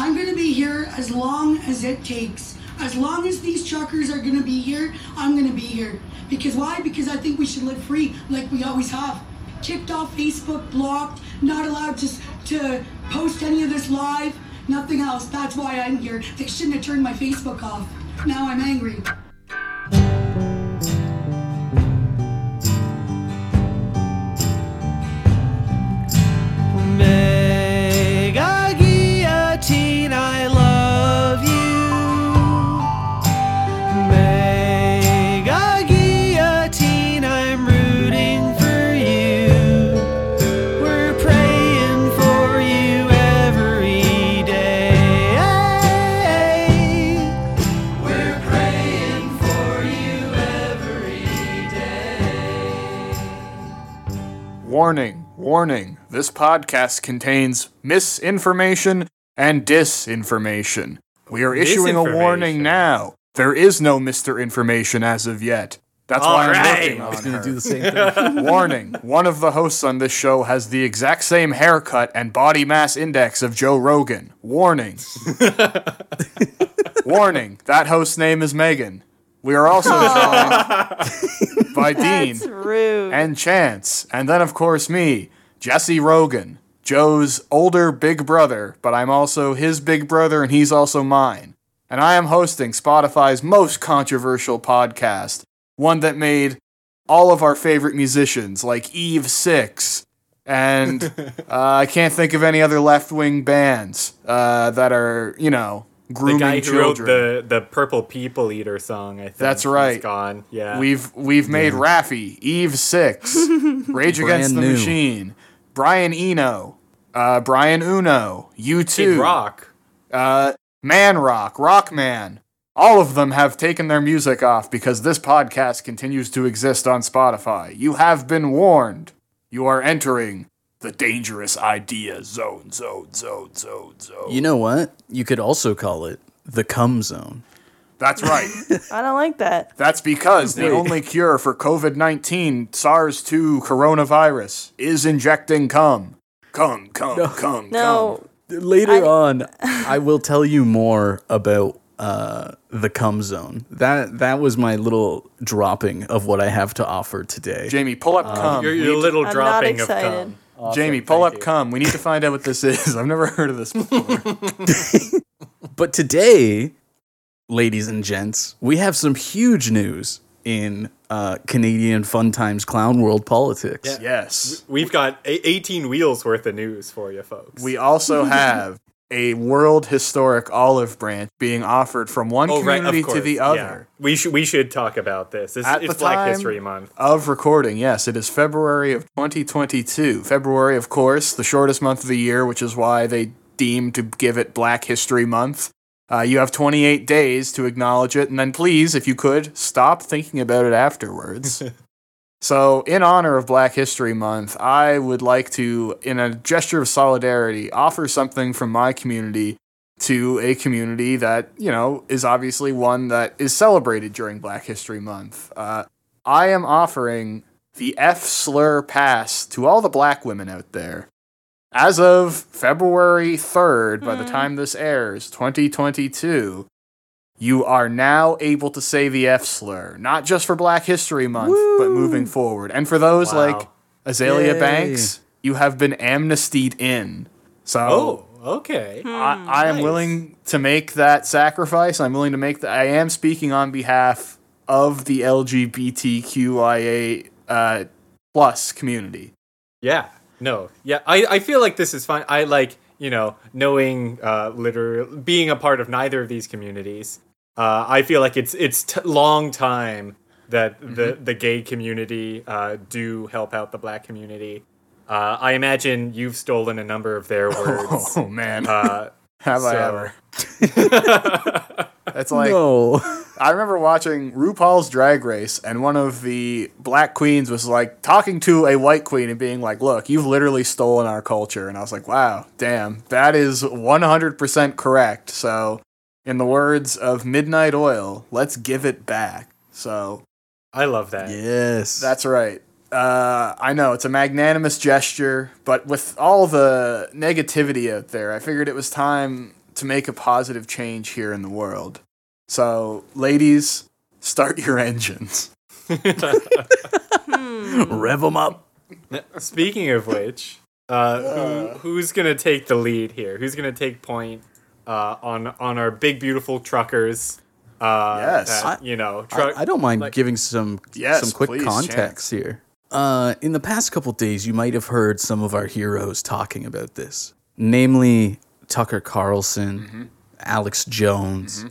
I'm gonna be here as long as it takes. As long as these truckers are gonna be here, I'm gonna be here. Because why? Because I think we should live free like we always have. Kicked off Facebook, blocked, not allowed to, to post any of this live, nothing else. That's why I'm here. They shouldn't have turned my Facebook off. Now I'm angry. Warning, warning. This podcast contains misinformation and disinformation. We are issuing a warning now. There is no Mr. Information as of yet. That's why I'm Alright. working I on was her. Gonna do the same thing. Warning, one of the hosts on this show has the exact same haircut and body mass index of Joe Rogan. Warning. Warning, that host's name is Megan. We are also joined by Dean rude. and Chance, and then of course me, Jesse Rogan, Joe's older big brother, but I'm also his big brother and he's also mine. And I am hosting Spotify's most controversial podcast, one that made all of our favorite musicians like Eve Six, and uh, I can't think of any other left wing bands uh, that are you know The guy who children. wrote the the Purple People Eater song, I think. That's he's right. gone. Yeah. We've we've made Raffi, Eve Six, Rage Against the new. Machine, Brian Eno, uh, Brian Uno, U Kid two, Rock. uh, Man Rock, Rock Man. All of them have taken their music off because this podcast continues to exist on Spotify. You have been warned. You are entering the dangerous idea zone, zone, zone, zone, zone. You know what? You could also call it the cum zone. That's right. I don't like that. That's because the only cure for COVID 19 SARS 2 coronavirus is injecting cum. Cum, cum, cum, No, Later I- on, I will tell you more about uh, the cum zone. That that was my little dropping of what I have to offer today. Jamie, pull up cum. Your, We your need little I'm not dropping of cum. To- Jamie, pull thank up you. cum. We need to find out what this is. I've never heard of this before. But today, ladies and gents, we have some huge news in uh, Canadian Fun Times Clown World politics. yes. We've got a- 18 wheels worth of news for you folks. We also have a world historic olive branch being offered from one oh, right, community to course. the Yeah. other. We should we should talk about this. It's, At it's the Black time History Month. of recording, yes, it is February of 2022. February, of course, the shortest month of the year, which is why they deemed to give it Black History Month. Uh, you have 28 days to acknowledge it, and then please, if you could, stop thinking about it afterwards. so, in honor of Black History Month, I would like to, in a gesture of solidarity, offer something from my community to a community that, you know, is obviously one that is celebrated during Black History Month. Uh, I am offering the F slur pass to all the black women out there. As of February 3rd, by the time this airs, 2022, you are now able to say the F slur, not just for Black History Month, but moving forward. And for those Wow. like Azealia Yay. Banks, you have been amnestied in. So Oh, okay. I, I am Nice. willing to make that sacrifice. I'm willing to make that. I am speaking on behalf of the LGBTQIA uh, plus community. Yeah. No. Yeah. I, I feel like this is fine. I like, you know, knowing uh literally being a part of neither of these communities. Uh I feel like it's it's t- long time that the the gay community uh do help out the black community. Uh I imagine you've stolen a number of their words. Oh man, Uh have I ever? That's like no. I remember watching RuPaul's Drag Race, and one of the black queens was like talking to a white queen and being like, "Look, you've literally stolen our culture." And I was like, "Wow, damn, that is 100% correct." So, in the words of Midnight Oil, let's give it back. So, I love that. yes. That's right. Uh, I know it's a magnanimous gesture, but with all the negativity out there, I figured it was time to make a positive change here in the world. So, ladies, start your engines. Rev them up. Speaking of which, uh, who, who's gonna take the lead here? Who's gonna take point uh, on on our big beautiful truckers? Uh, Yes. that, you know, I, truck. I don't mind like- giving some Yes, some quick please, context here. Uh, in the past couple days, you might have heard some of our heroes talking about this, namely Tucker Carlson, Mm-hmm. Alex Jones,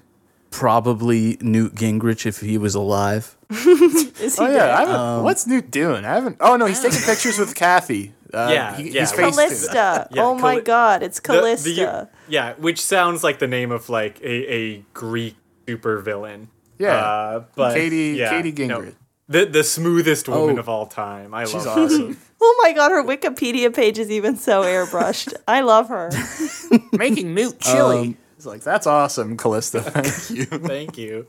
probably Newt Gingrich if he was alive. Is he Oh yeah, dead? I haven't, what's Newt doing? I haven't. Oh no, he's taking pictures with Kathy. Uh, Yeah, he, yeah. He's face Callista. Yeah, oh my Calli- god, it's the- Callista. the- yeah, which sounds like the name of like a, a Greek supervillain. Yeah. uh, but Katie- yeah, Katie no. Gingrich. the the smoothest woman Oh. of all time. I She's love her. awesome. oh my god, her Wikipedia page is even so airbrushed. I love her. Making Newt chili. Um, He's like, that's awesome, Callista. Thank you. Thank you.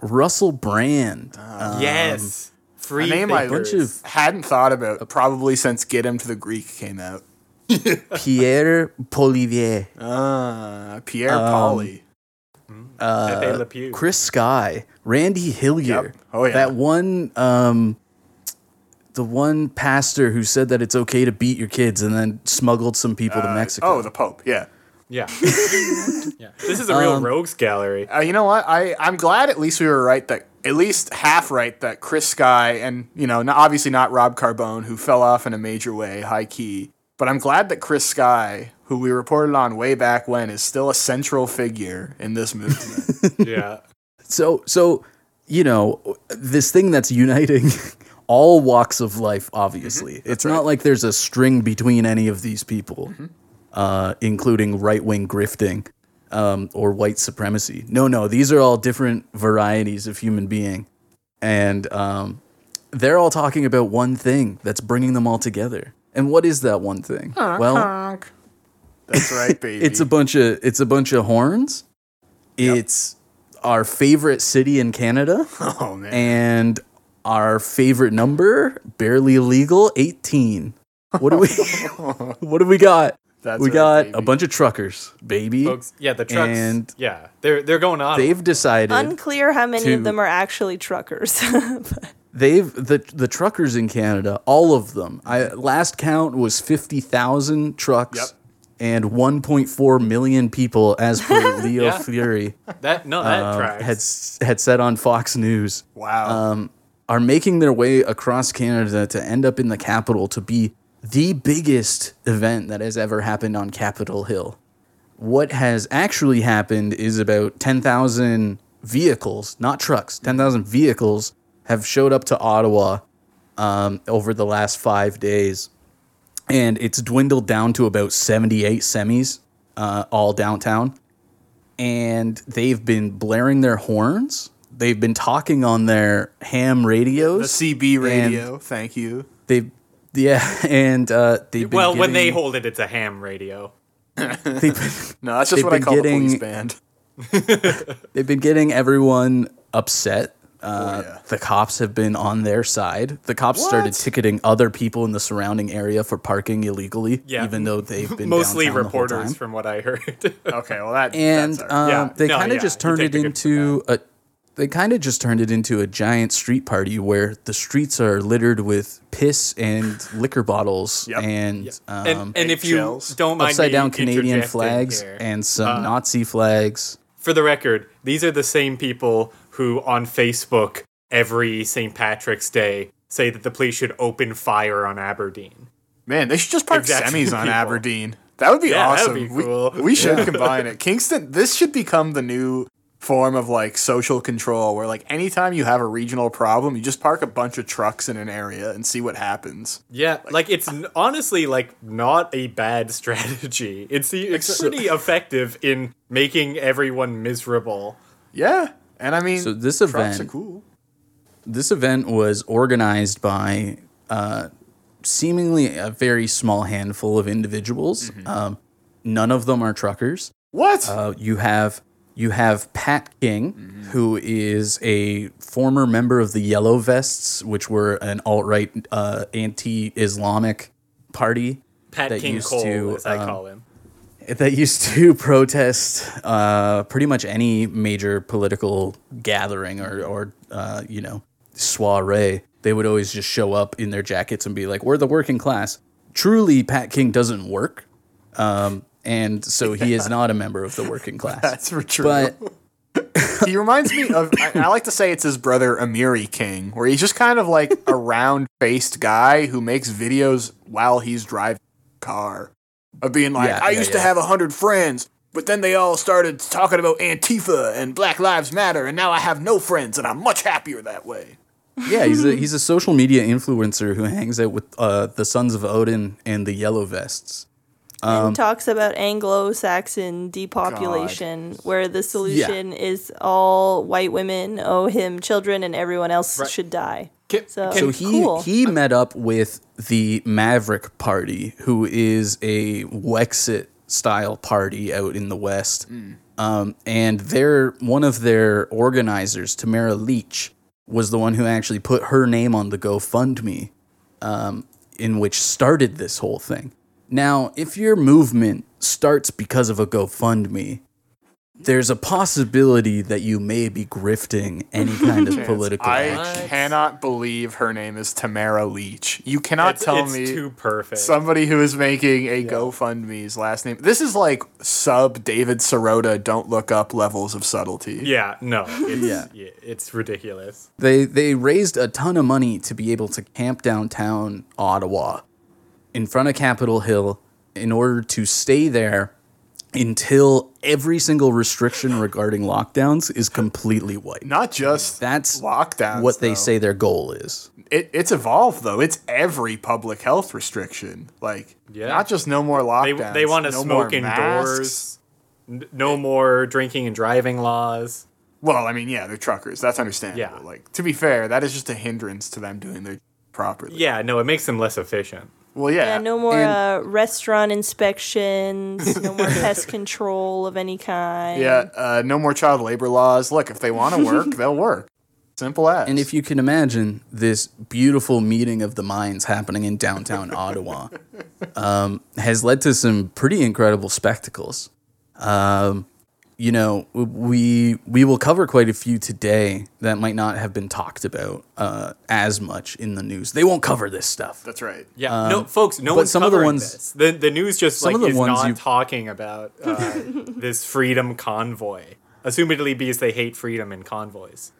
Russell Brand. Uh, yes, free A name I thinkers. bunch of- hadn't thought about probably since Get Him to the Greek came out. Pierre Poilievre. Uh, Pierre Um, Polly. Pepe Le Pew. Chris Sky, Randy Hillier. Yep. Oh, yeah. That one um the one pastor who said that it's okay to beat your kids and then smuggled some people to Uh, Mexico. Oh, the Pope. Yeah. Yeah. yeah. This is a real Um, rogues gallery. Uh, you know what? I I'm glad at least we were right that at least half right that Chris Sky and you know not, obviously not Rob Carbone who fell off in a major way, high key. But I'm glad that Chris Sky, who we reported on way back when, is still a central figure in this movement. yeah. So so you know, this thing that's uniting all walks of life obviously. It's not like there's a string between any of these people. Uh, including right-wing grifting um, or white supremacy. No, no, these are all different varieties of human being. And um, they're all talking about one thing that's bringing them all together. And what is that one thing? well, That's right, baby. it's a bunch of it's a bunch of horns. It's our favorite city in Canada oh man. and our favorite number, barely legal, 18. What do we What do we got? That's we got baby. a bunch of truckers, baby. Folks, yeah, the trucks. And- yeah, they're they're going on. They've decided Unclear how many to- of them are actually truckers. they've the the truckers in Canada, all of them. I last count was 50,000 trucks Yep. and 1.4 million people as per Leo Yeah. Fury. that no, that um, tracks. had had said on Fox News wow. um, are making their way across Canada to end up in the capital to be the biggest event that has ever happened on Capitol Hill. What has actually happened is about 10,000 vehicles, not trucks, 10,000 vehicles have showed up to Ottawa um, over the last five days. And it's dwindled down to about 78 semis, uh, all downtown and they've been blaring their horns. They've been talking on their ham the radios. CB radio. Thank you. They've yeah, and uh, they've been well, when they hold it, it's a ham radio. been, No, that's just They've what I call getting- the police band. they've been getting everyone upset. Uh, Oh, yeah. The cops have been on their side. The cops started ticketing other people in the surrounding area for parking illegally, Yeah, even though they've been Mostly downtown the whole reporters, time. from what I heard. Okay, well that and that's um, Yeah, they no, kind of yeah, just turned it into a they kind of just turned it into a giant street party where the streets are littered with piss and liquor bottles Yep. and um, and and if you eggshells. don't mind upside down Canadian flags here, and some Uh, Nazi flags. for the record, these are the same people who on Facebook every St. Patrick's Day say that the police should open fire on Aberdeen. Man, they should just park Exact semis same on. Aberdeen. That would be Yeah, that'd awesome. be We- cool. We, should combine it. Kingston, this should become the new form of like social control where like anytime you have a regional problem, you just park a bunch of trucks in an area and see what happens. Yeah, like it's n- honestly like not a bad strategy. It's the it's pretty effective in making everyone miserable. Yeah. And I mean, So this event- are cool. This event was organized by uh, seemingly a very small handful of individuals. Mm-hmm. Um, none of them are truckers. What? Uh, you have you have Pat King, Mm-hmm. who is a former member of the Yellow Vests, which were an alt right uh, anti-Islamic party Pat that King used Cole, to, as I um, call him. that used to protest uh, pretty much any major political gathering or, or uh, you know, soiree. They would always just show up in their jackets and be like, "We're the working class." Truly, Pat King doesn't work, um, and so he is not a member of the working class. That's for true. But he reminds me of I, I like to say it's his brother Amiri King, where he's just kind of like a round faced guy who makes videos while he's driving a car. Of being like, Yeah, I yeah, used yeah. to have a hundred friends, but then they all started talking about Antifa and Black Lives Matter, and now I have no friends, and I'm much happier that way. yeah, he's a he's a social media influencer who hangs out with uh, the Sons of Odin and the Yellow Vests. Um, and talks about Anglo-Saxon depopulation, where the solution is all white women owe him children and everyone else Right. should die. Can- So, can- So he cool. he met up with the Maverick Party, who is a Wexit style party out in the West, um, and they're one of their organizers, Tamara Lich, was the one who actually put her name on the GoFundMe, um, in which started this whole thing. Now, if your movement starts because of a GoFundMe, there's a possibility that you may be grifting any kind of political I action. cannot believe her name is Tamara Lich. You cannot it's, tell it's me too perfect. somebody who is making a GoFundMe's last name. This is like sub David Sirota. Don't look up levels of subtlety. yeah, no, it's, Yeah. yeah. it's ridiculous. They they raised a ton of money to be able to camp downtown Ottawa in front of Capitol Hill in order to stay there until every single restriction regarding lockdowns is completely wiped. Not just That's lockdowns. what they though. say their goal is. It, it's evolved though. It's every public health restriction. Like Yeah. not just no more lockdowns. they want to no smoke indoors. masks. No more drinking and driving laws. Well, I mean, yeah, they're truckers. That's understandable. Yeah. Like to be fair, that is just a hindrance to them doing their properly. Yeah, no, it makes them less efficient. Well, yeah. Yeah, no more And- uh, restaurant inspections, no more pest control of any kind. Yeah, uh, no more child labor laws. Look, if they want to work, they'll work. Simple as. And if you can imagine this beautiful meeting of the minds happening in downtown Ottawa, um, has led to some pretty incredible spectacles. Um, you know, we we will cover quite a few today that might not have been talked about uh, as much in the news. They won't cover this stuff. that's right. Yeah, no, folks, no Um, one's some of the covering ones- this. The the news just some like of the is ones not you- talking about uh, this freedom convoy, assumedly because they hate freedom in convoys.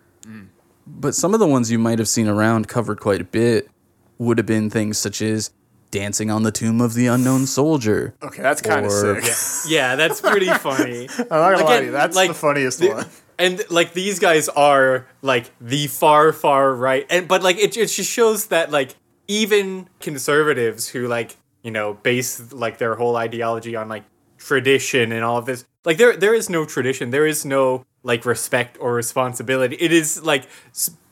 But some of the ones you might have seen around covered quite a bit would have been things such as dancing on the tomb of the unknown soldier. Okay, that's kind of sick. Yeah, that's pretty funny. I'm not gonna lie to you. That's like, the funniest the- one. And like these guys are like the far far right, and but like it, it just shows that like even conservatives who like you know base like their whole ideology on like tradition and all of this like there there is no tradition there is no like respect or responsibility it is like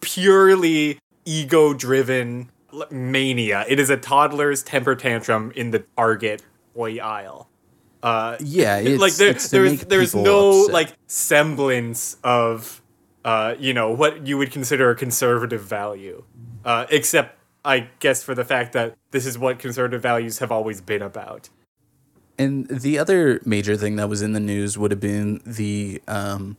purely ego driven mania. It is a toddler's temper tantrum in the target toy aisle uh Yeah, it's, like there, it's there's there's no upset. like semblance of uh you know what you would consider a conservative value. Uh except i guess for the fact that this is what conservative values have always been about. And the other major thing that was in the news would have been the um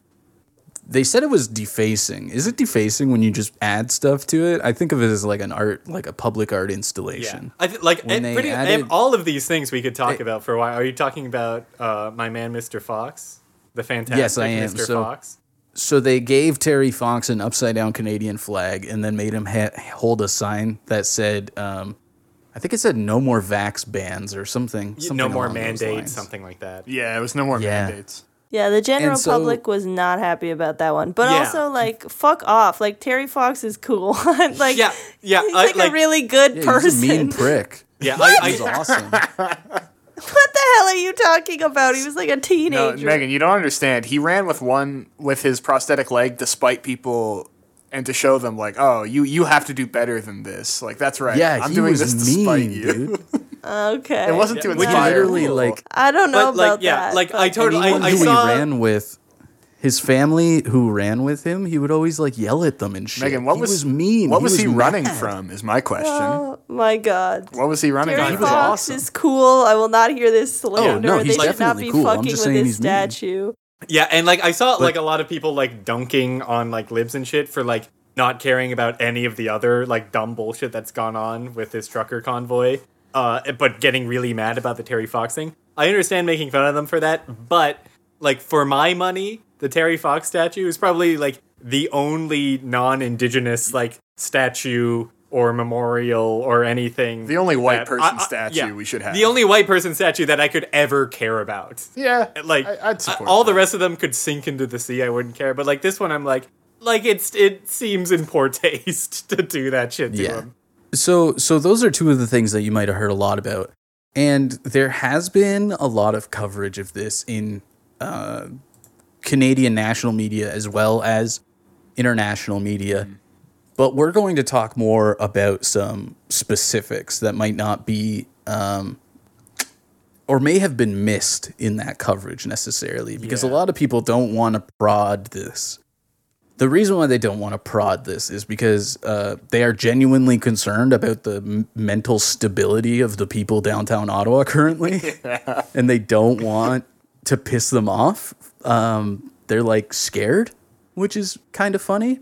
they said it was defacing. Is it defacing when you just add stuff to it? I think of it as like an art like a public art yeah installation. i th- like When they pretty, added- all of these things we could talk Eh. about for a while are you talking about uh my man mr fox the fantastic Yes, I am. mr So- fox So they gave Terry Fox an upside down Canadian flag and then made him ha- hold a sign that said um I think it said no more vax bans or something. something no more mandates something like that Yeah, it was no more Yeah. mandates. Yeah, the general so- public was not happy about that one. But Yeah. also, like, fuck off. Like, Terry Fox is cool. like, Yeah, yeah, he's I- like, like- a really good Yeah, person. he's a mean prick. yeah I, He's awesome. what the hell are you talking about? He was like a No, teenager. Megan, you don't understand. He ran with one with his prosthetic leg, despite people, and to show them like, oh, you you have to do better than this. Like that's right. Yeah, I'm he doing was this despite mean, you. dude. Okay. It wasn't too Yeah, which. Literally, like I don't know But, like, about yeah, that. like, but- I totally- anyone I who saw- he ran with his family who ran with him, he would always like yell at them and shit. Megan, what he was, was mean? What was, he running mad. from? Is my question. Oh my god. what was he running Terry from? was Fox awesome. is cool. I will not hear this oh, slander. Oh, no, he's they should not definitely be cool. I'm fucking just with saying this he's mean. statue. Yeah, and like I saw like a lot of people like dunking on like libs and shit for like not caring about any of the other like dumb bullshit that's gone on with this trucker convoy. Uh, but getting really mad about the Terry Fox thing. I understand making fun of them for that, but like for my money, the Terry Fox statue is probably like the only non-indigenous like statue or memorial or anything. The only white that- person I- I- statue we should have. The only white person statue that I could ever care about yeah, like I, would support all the rest of them could sink into the sea i wouldn't care but like this one i'm like like it's it seems in poor taste to do that shit to Yeah. him So, so those are two of the things that you might have heard a lot about, and there has been a lot of coverage of this in uh, Canadian national media as well as international media. But we're going to talk more about some specifics that might not be um, or may have been missed in that coverage necessarily, because a lot of people don't want to prod this the reason why they don't want to prod this is because uh, they are genuinely concerned about the m- mental stability of the people downtown Ottawa currently, and they don't want to piss them off. Um, they're like scared, which is kind of funny.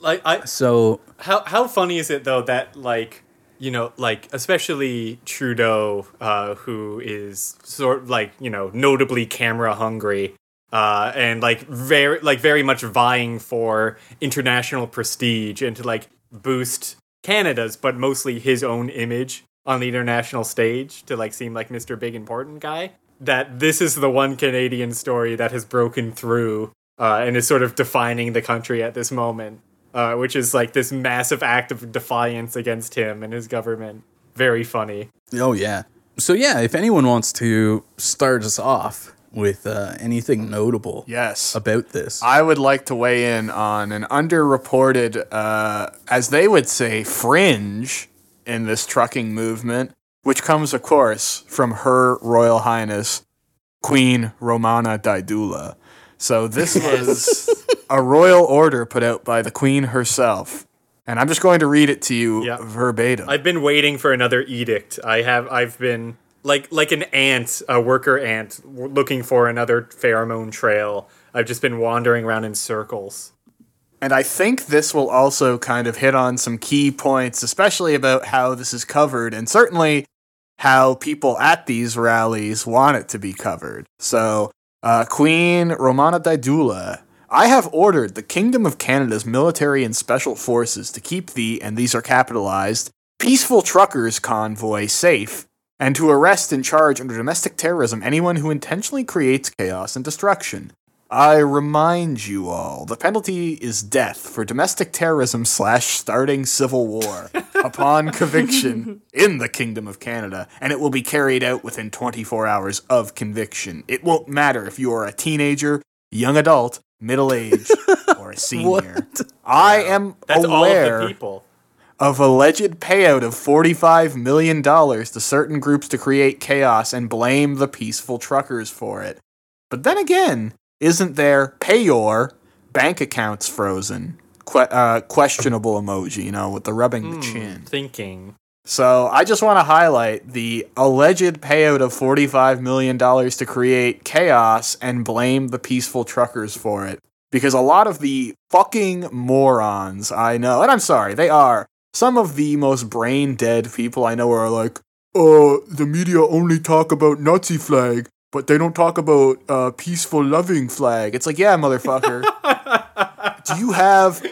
like i So how how funny is it though that like you know like especially trudeau uh who is sort of like you know notably camera hungry uh and like very like very much vying for international prestige and to like boost canada's but mostly his own image on the international stage to like seem like mr big important guy that this is the one canadian story that has broken through uh, and is sort of defining the country at this moment uh, which is like this massive act of defiance against him and his government. Very funny. oh yeah, so yeah, if anyone wants to start us off with uh, anything notable Yes. about this, I would like to weigh in on an underreported, uh, as they would say, fringe in this trucking movement, which comes, of course, from Her Royal Highness Queen Romana Didulo. So this was a royal order put out by the Queen herself. And I'm just going to read it to you Yeah. verbatim. I've been waiting for another edict. I have. I've been like like an ant, a worker ant, looking for another pheromone trail. I've just been wandering around in circles. And I think this will also kind of hit on some key points, especially about how this is covered, and certainly how people at these rallies want it to be covered. So, uh, Queen Romana Didulo, I have ordered the Kingdom of Canada's military and special forces to keep the, and these are capitalized, peaceful truckers convoy safe, and to arrest and charge under domestic terrorism anyone who intentionally creates chaos and destruction. I remind you all, the penalty is death for domestic terrorism slash starting civil war upon conviction in the Kingdom of Canada, and it will be carried out within 24 hours of conviction. It won't matter if you are a teenager, young adult, middle aged, or a senior. I am That's all aware of the people. Of alleged payout of $45 million to certain groups to create chaos and blame the peaceful truckers for it. But then again, isn't there payor bank accounts frozen? Que- uh, questionable emoji, you know, with the rubbing the chin. Thinking. So I just want to highlight the alleged payout of $45 million to create chaos and blame the peaceful truckers for it. Because a lot of the fucking morons I know, and I'm sorry, they are some of the most brain dead people I know are like, uh, the media only talk about Nazi flag, but they don't talk about uh, peaceful loving flag. It's like, yeah, motherfucker. Do you have.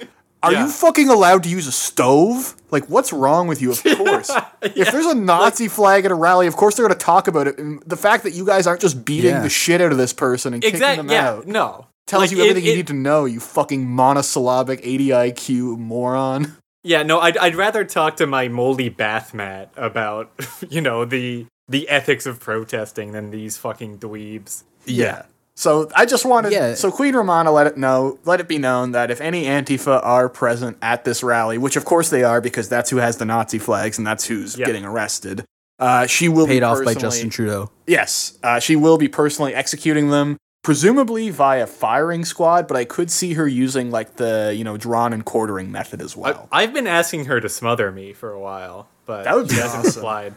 Are Yeah. you fucking allowed to use a stove? Like, what's wrong with you? Of course. If there's a Nazi flag at a rally, of course they're going to talk about it. And the fact that you guys aren't just beating Yeah. the shit out of this person and kicking them Yeah. out No. tells Like, you it- everything you it- need to know, you fucking monosyllabic 80 IQ moron. Yeah, no, I'd, I'd rather talk to my moldy bath mat about, you know, the the ethics of protesting than these fucking dweebs. Yeah. So I just wanted Yeah. so Queen Romana let it know let it be known that if any Antifa are present at this rally, which of course they are because that's who has the Nazi flags and that's who's Yeah. getting arrested. Uh, she will be paid be off by Justin Trudeau. Yes, uh, she will be personally executing them. Presumably via firing squad, but I could see her using like the you know drawn and quartering method as well. I've been asking her to smother me for a while, but That would be she hasn't awesome. replied.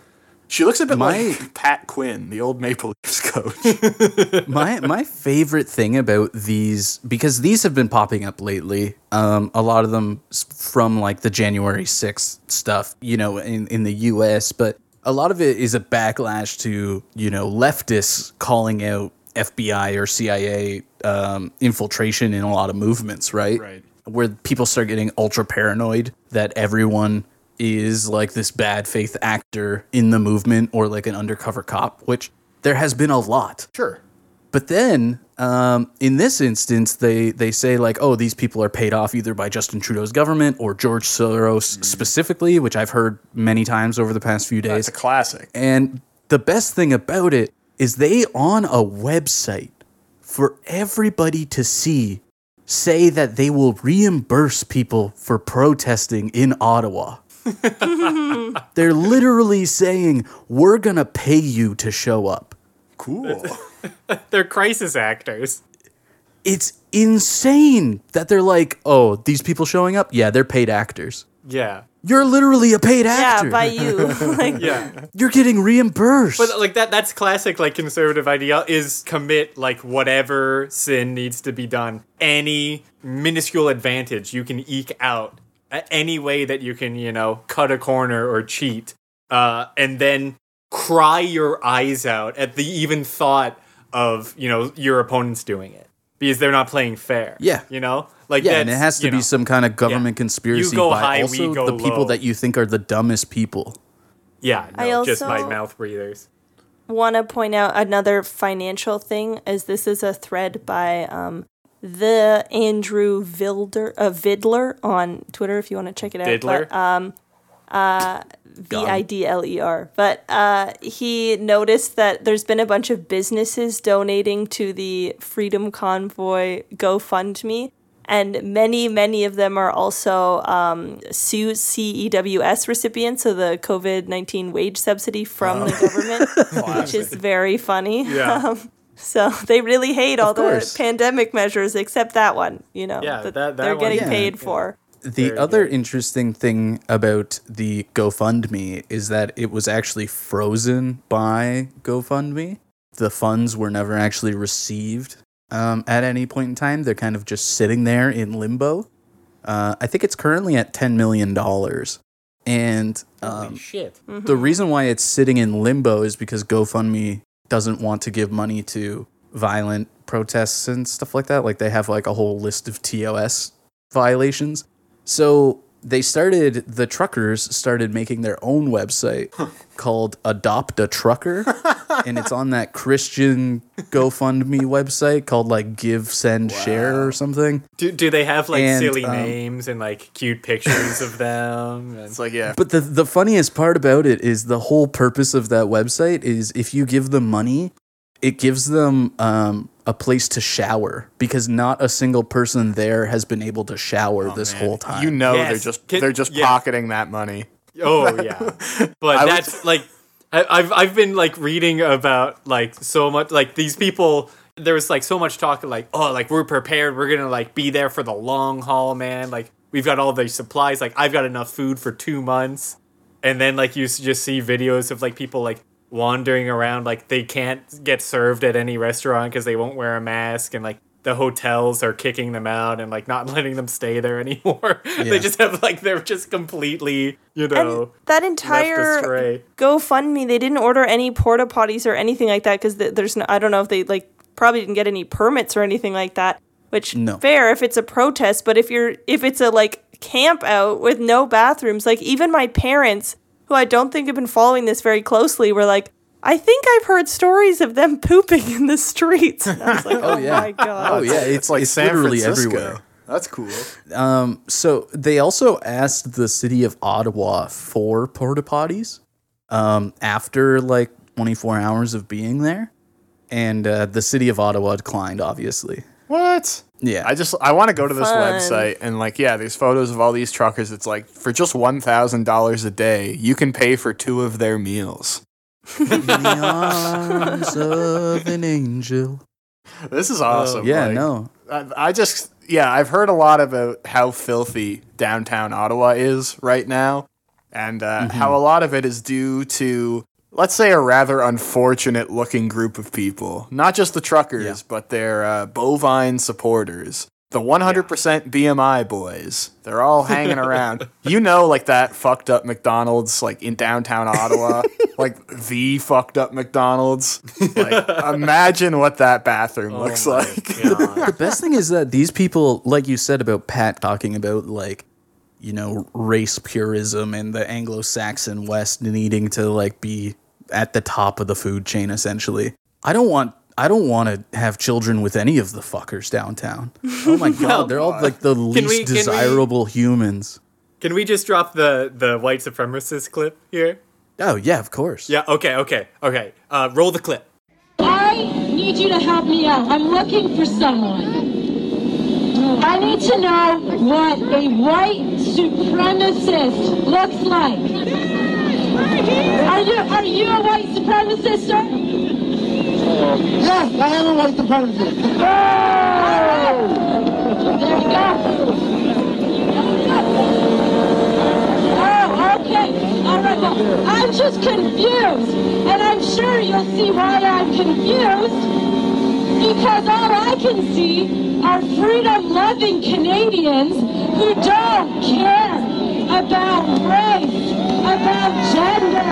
she looks a bit My- like Pat Quinn, the old Maple Leafs coach. my my favorite thing about these because these have been popping up lately. Um, a lot of them from like the January sixth stuff, you know, in in the U.S. But a lot of it is a backlash to you know leftists calling out FBI or CIA um, infiltration in a lot of movements, right? Right. Where people start getting ultra paranoid that everyone is like this bad faith actor in the movement or like an undercover cop, which there has been a lot. sure. But then, um, in this instance, they they say like, oh, these people are paid off either by Justin Trudeau's government or George Soros specifically, which I've heard many times over the past few days. It's days. a classic. And the best thing about it is they on a website for everybody to see say that they will reimburse people for protesting in Ottawa. They're literally saying, we're going to pay you to show up. Cool. They're crisis actors. it's insane that they're like, oh, these people showing up, yeah, they're paid actors. Yeah. You're literally a paid actor. Yeah, by you. like, Yeah. You're getting reimbursed. But like that that's classic like conservative idea is commit like whatever sin needs to be done. Any minuscule advantage you can eke out. Any way that you can, you know, cut a corner or cheat. Uh and then cry your eyes out at the even thought of, you know, your opponents doing it. Because they're not playing fair. Yeah. You know? Like yeah, and it has to be know, some kind of government Yeah. conspiracy You go by high, we also go the people that you think are the dumbest people. Yeah, no, I just my also- mouth breathers. want to point out another financial thing as this is a thread by um, the Andrew Vilder, uh, Vidler on Twitter if you want to check it out. Vidler? But, um, uh, V I D L E R. But uh, he noticed that there's been a bunch of businesses donating to the Freedom Convoy GoFundMe. And many, many of them are also um, Su- CEWS recipients, so the COVID 19 wage subsidy from the government, which is very funny. Yeah. Um, so they really hate all the pandemic measures except that one, you know, Yeah, that, that- that they're one- getting Yeah. paid for. The Very other good. interesting thing about the GoFundMe is that it was actually frozen by GoFundMe. The funds were never actually received um, at any point in time. They're kind of just sitting there in limbo. Uh, I think it's currently at $10 million. And Holy um, shit. the reason why it's sitting in limbo is because GoFundMe doesn't want to give money to violent protests and stuff like that. Like they have like a whole list of TOS violations. So they started the truckers started making their own website called Adopt a Trucker and it's on that Christian GoFundMe website called like Give Send Share or something. Do, do they have like And, silly um, names and like cute pictures of them? And, It's like yeah. But the the funniest part about it is the whole purpose of that website is if you give them money, it gives them um, a place to shower because not a single person there has been able to shower oh, this Man, whole time. You know Yes. they're just Can- they're just yeah. pocketing that money. oh yeah, but I was- that's like I, I've I've been like reading about like so much like these people. There was like so much talk of like oh like we're prepared. We're gonna like be there for the long haul, man. Like we've got all the supplies. Like I've got enough food for two months. And then like you just see videos of like people like wandering around like they can't get served at any restaurant because they won't wear a mask and like the hotels are kicking them out and like not letting them stay there anymore. Yeah. they just have like they're just completely you know And that left entire astray. GoFundMe, they didn't order any porta potties or anything like that because there's no, I don't know if they like probably didn't get any permits or anything like that. Which No. fair if it's a protest, but if you're if it's a like camp out with no bathrooms, like even my parents, who I don't think have been following this very closely, were like, I think I've heard stories of them pooping in the streets. And I was like, oh, yeah. my god. oh yeah, it's, like it's literally Francisco. everywhere. That's cool. Um, so they also asked the city of Ottawa for porta potties um, after like 24 hours of being there, and uh, the city of Ottawa declined. Obviously, What? yeah. I just I want to go to this Fun. website and like yeah, there's photos of all these truckers. It's like for just one thousand dollars a day, you can pay for two of their meals. in the arms of an angel. This is awesome. Yeah, like- no. I, I just yeah, I've heard a lot about how filthy downtown Ottawa is right now, and uh, Mm-hmm. how a lot of it is due to let's say a rather unfortunate looking group of people, not just the truckers, Yeah. but their uh, bovine supporters. The 100% BMI boys. They're all hanging around. You know, like that fucked up McDonald's, like in downtown Ottawa, like the fucked up McDonald's. Like, imagine what that bathroom Oh looks like. The best thing is that these people, like you said about Pat talking about like, you know, race purism and the Anglo-Saxon West needing to like be at the top of the food chain essentially. I don't want I don't want to have children with any of the fuckers downtown. Oh my god, they're all like the least we- can we- desirable humans. Can we just drop the the white supremacist clip here? Oh yeah, of course. Yeah. Okay. Okay. Okay. Uh, roll the clip. I need you to help me out. I'm looking for someone. I need to know what a white supremacist looks like. Are you are you a white supremacist, sir? Yes, I am a white supremacist. There you go. Oh, okay. All right. Well, I'm just confused, and I'm sure you'll see why I'm confused. Because all I can see are freedom-loving Canadians who don't care about race, about gender.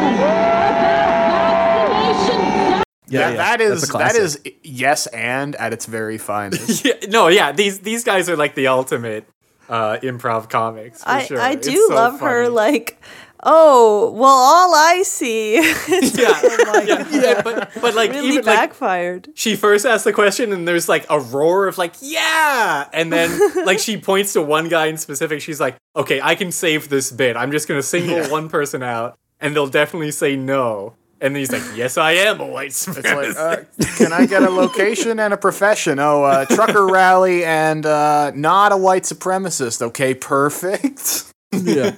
Yeah, That- yeah, that that's is a that classic. is yes and at its very finest. Yeah, no, yeah, these these guys are like the ultimate uh, improv comics. For I, sure. I do so love her like oh well all I see is yeah, yeah, yeah, but but like really even like backfired. she first asks the question and there's like a roar of like yeah and then like she points to one guy in specific she's like okay i can save this bit i'm just gonna single one person out and they'll definitely say no and he's like yes i am a white It's like, supremacist uh, can I get a location and a profession? Oh, uh, trucker rally and uh, not a white supremacist. Okay, perfect. Yeah.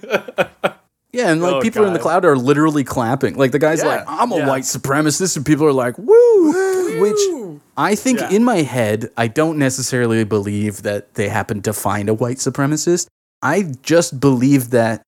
Yeah, and like Oh, people in the cloud are literally clapping. Like the guy's Yeah. like, "I'm a Yeah. white supremacist," and people are like, "Woo!" Which I think Yeah. in my head, I don't necessarily believe that they happen to find a white supremacist. I just believe that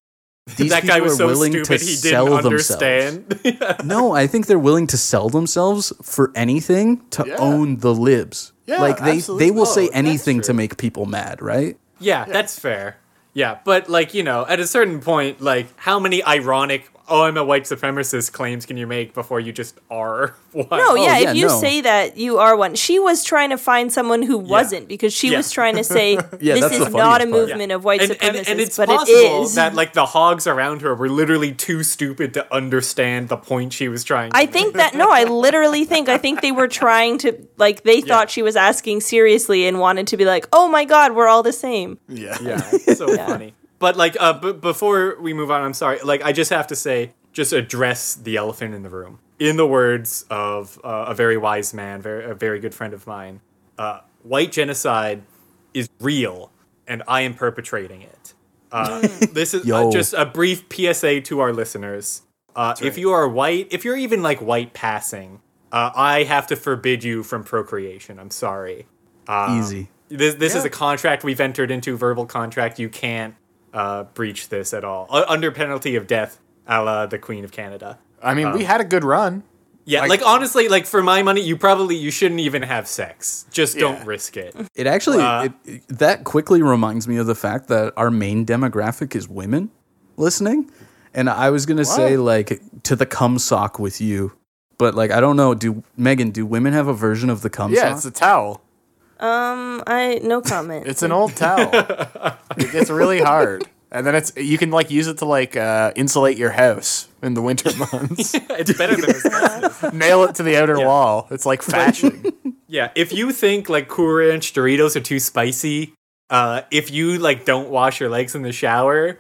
these that people guy was are so willing stupid to he sell didn't themselves. understand No, I think they're willing to sell themselves for anything to Yeah. own the libs. Yeah, like they absolutely. they will Oh, say anything to make people mad, right? Yeah, that's fair. Yeah, but like, you know, at a certain point, like, how many ironic, oh, I'm a white supremacist claims can you make before you just are one? No, yeah, yeah, if you no. say that you are one. She was trying to find someone who wasn't because she Yeah. was trying to say Yeah, this is not a part. movement of white and, supremacists, and, and it's but possible it is. that like the hogs around her were literally too stupid to understand the point she was trying to I make. think that no, I literally think I think they were trying to like they thought she was asking seriously and wanted to be like, "Oh my god, we're all the same." Yeah. Yeah, it's so funny. But like, uh, b- before we move on, I'm sorry. Like, I just have to say, just address the elephant in the room. In the words of uh, a very wise man, very, a very good friend of mine, uh, white genocide is real, and I am perpetrating it. Uh, this is uh, just a brief PSA to our listeners. Uh, if you are white, if you're even like white passing, uh, I have to forbid you from procreation. I'm sorry. Easy. This this is a contract we've entered into, verbal contract. You can't uh, breach this at all, U- under penalty of death, a la the Queen of Canada. I mean, we had a good run. Yeah, Like- like, honestly, like for my money, you probably you shouldn't even have sex. Just Yeah. don't risk it. It actually Uh, it, it- that quickly reminds me of the fact that our main demographic is women listening, and I was gonna say like to the cum sock with you, but like I don't know. Do Megan? Do women have a version of the cum Yeah, sock? it's a towel. Um, I no comment. It's an old towel. it gets really hard. And then it's you can like use it to like uh, insulate your house in the winter months. it's better than asbestos. Nail it to the outer wall. It's like fashion. Yeah, if you think like Cool Ranch Doritos are too spicy, uh, if you like don't wash your legs in the shower,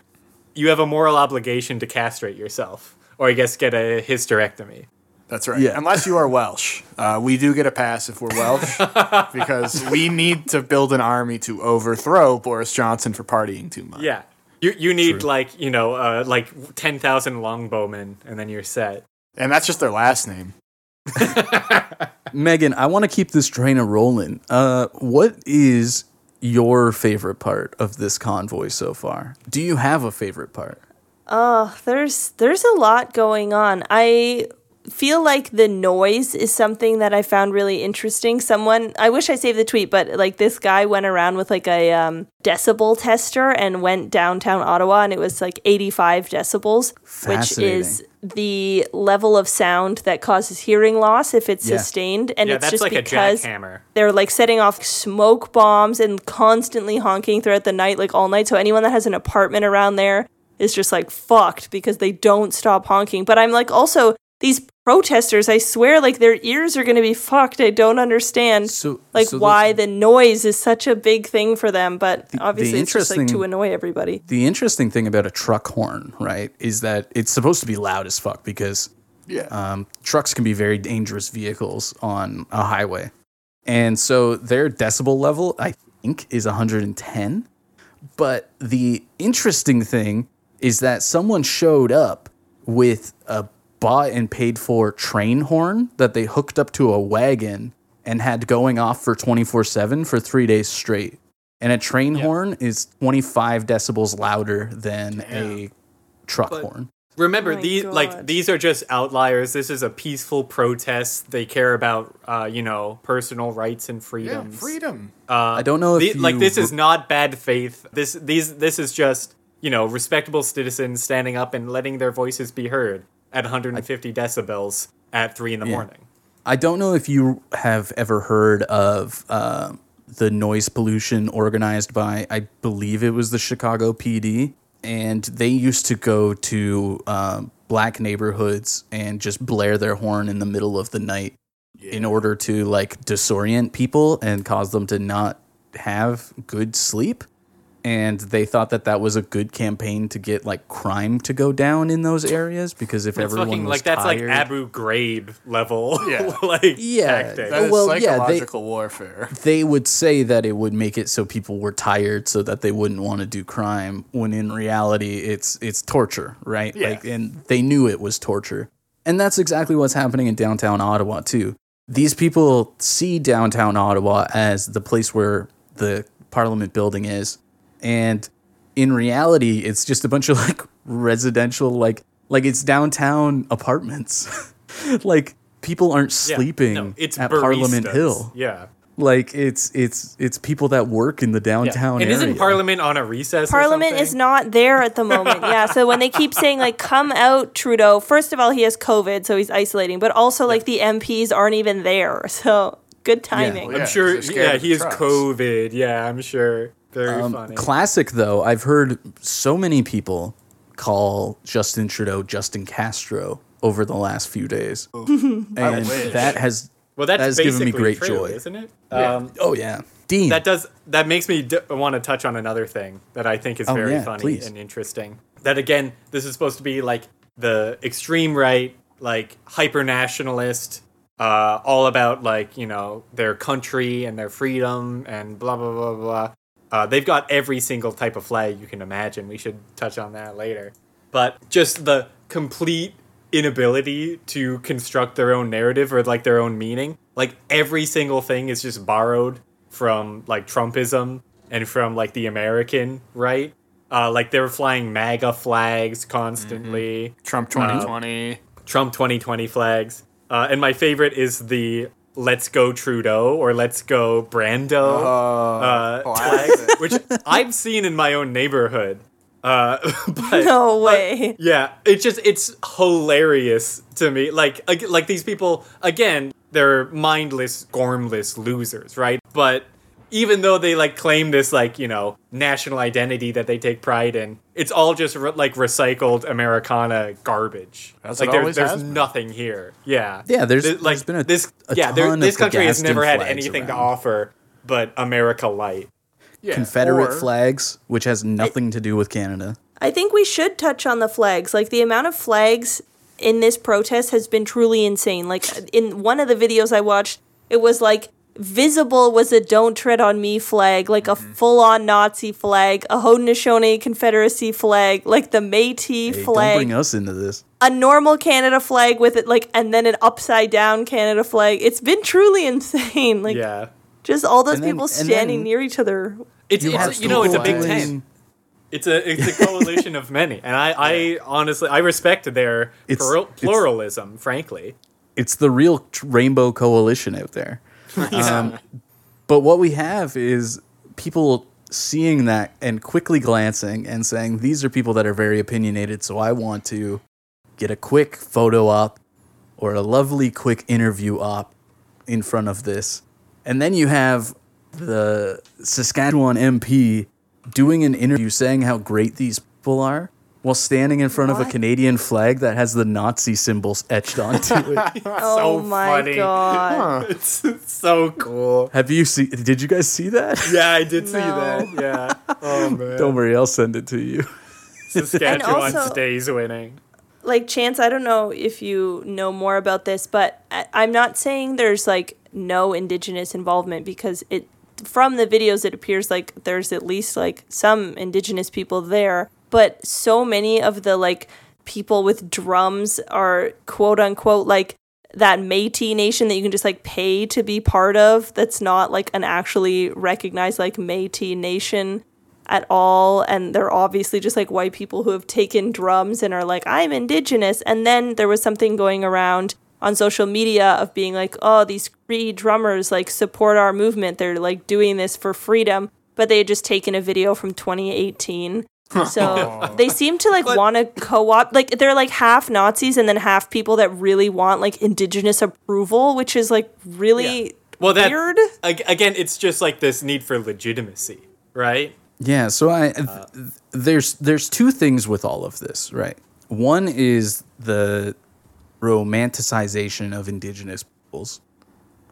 you have a moral obligation to castrate yourself, or I guess get a hysterectomy. That's right. Yeah. Unless you are Welsh, uh, we do get a pass if we're Welsh because we need to build an army to overthrow Boris Johnson for partying too much. Yeah. You you need like, you know, uh, like 10,000 longbowmen and then you're set. And that's just their last name. Megan, I want to keep this train a rolling. Uh, what is your favorite part of this convoy so far? Do you have a favorite part? Oh, there's there's a lot going on. I feel like the noise is something that I found really interesting. Someone I wish I saved the tweet, but like this guy went around with like a um, decibel tester and went downtown Ottawa and it was like 85 decibels, which is the level of sound that causes hearing loss if it's Yeah. sustained and Yeah, it's that's just like because jackhammer. they're like setting off smoke bombs and constantly honking throughout the night, like all night. So anyone that has an apartment around there is just like fucked because they don't stop honking. But I'm like, also, these protesters, I swear, like their ears are going to be fucked. I don't understand, So- like, so why the noise is such a big thing for them. But the obviously, it's just like to annoy everybody. The interesting thing about a truck horn, right, is that it's supposed to be loud as fuck because Yeah. um, trucks can be very dangerous vehicles on a highway. And so their decibel level, I think, is 110. But the interesting thing is that someone showed up with a bought and paid for train horn that they hooked up to a wagon and had going off for 24 7 for three days straight. And a train horn is 25 decibels louder than a truck But- horn. Remember, Oh my these like these are just outliers. This is a peaceful protest. They care about, uh, you know, personal rights and yeah, freedoms. freedom. I don't know if The- like you- this is not bad faith. This these this is just you know respectable citizens standing up and letting their voices be heard at 150 decibels at three in the morning. I don't know if you have ever heard of uh, the noise pollution organized by, I believe it was the Chicago PD, and they used to go to um, black neighborhoods and just blare their horn in the middle of the night in order to like disorient people and cause them to not have good sleep. And they thought that that was a good campaign to get like crime to go down in those areas because if It's everyone fucking was like that's tired, like Abu Ghraib level, Yeah. like Yeah, tactic. That is well, yeah, they- psychological warfare. they would say that it would make it so people were tired so that they wouldn't want to do crime when in reality it's it's torture right Yeah. like and they knew it was torture and that's exactly what's happening in downtown ottawa too these people see downtown ottawa as the place where the parliament building is and in reality it's just a bunch of like residential like like it's downtown apartments like people aren't Yeah. sleeping No, it's at parliament hill Yeah. like it's it's it's people that work in the Yeah. downtown And area. isn't Parliament on a recess? or Parliament something? is not there at the moment. Yeah. So when they keep saying like come out Trudeau, first of all he has COVID, so he's isolating, but also like the MPs aren't even there. So good timing. Yeah, I'm sure. Yeah, he the is trucks. COVID. Yeah, I'm sure. Very Um, funny. classic though. I've heard so many people call Justin Trudeau Justin Castro over the last few days, and wish. that has well, that's that has given me great true, joy. isn't it? Um, oh yeah, Dean. that does that makes me d- want to touch on another thing that I think is Oh, very yeah, funny please. and interesting. That again, this is supposed to be like the extreme right, like hyper nationalist, uh, all about like you know their country and their freedom and blah blah blah blah. Uh, they've got every single type of flag you can imagine. We should touch on that later. But just the complete inability to construct their own narrative or like their own meaning. Like every single thing is just borrowed from like Trumpism and from like the American right. Uh, like they were flying MAGA flags constantly. Trump 2020. Trump 2020 flags. Uh, and my favorite is the Let's Go Trudeau or Let's Go Brando uh, flag, classic. which I've seen in my own neighborhood. Uh, but No way. yeah, it's just it's hilarious to me. Like like these people again, they're mindless, gormless losers, right? But even though they like claim this like you know national identity that they take pride in, it's all just re- like recycled Americana garbage. As like it there- there's has been. nothing here. Yeah, Yeah, there's- like there's been a- this a yeah there, this of country has never had flags anything to offer but America light. Yeah, Confederate or- flags, which has nothing to do with Canada. I think we should touch on the flags. Like the amount of flags in this protest has been truly insane. Like in one of the videos I watched, it was like visible was a "Don't Tread on Me" flag, like a mm-hmm. full-on Nazi flag, a Haudenosaunee Confederacy flag, like the Métis Hey, flag. don't bring us into this. a normal Canada flag with it like and then an upside down Canada flag. It's been truly insane. Like yeah. just all those And then- people and standing near each other. It's, You it's have you know it's a big doing- ten. It's a it's a coalition of many, and I, I honestly I respect their It's- plural, it's- pluralism. Frankly, It's the real tr- rainbow coalition out there. Um, but what we have is people seeing that and quickly glancing and saying, these are people that are very opinionated, so I want to get a quick photo op or a lovely quick interview op in front of this. And then you have the Saskatchewan MP doing an interview saying how great these people are while standing in front of a Canadian flag that has the Nazi symbols etched onto it. Oh my funny. god. it's so cool. Have you seen? Did you guys see that? Yeah, I did see that. Yeah. Oh man. Don't worry, I'll send it to you. Saskatchewan also- stays winning. like chance i don't know if you know more about this but I, i'm not saying there's like no indigenous involvement because it from the videos it appears like there's at least like some indigenous people there but so many of the like people with drums are quote unquote like that Métis nation that you can just like pay to be part of that's not like an actually recognized like Métis nation at all. And they're obviously just like white people who have taken drums and are like I'm indigenous. And then there was something going around on social media of being like oh these Cree drummers like support our movement. They're like doing this for freedom. But they had just taken a video from 2018 so they seem to like want to co-op like they're like half Nazis and then half people that really want like indigenous approval which is like really Well, that weird again, it's just like this need for legitimacy, right? Yeah, so I th- uh, there's there's two things with all of this, right? One is the romanticization of indigenous peoples.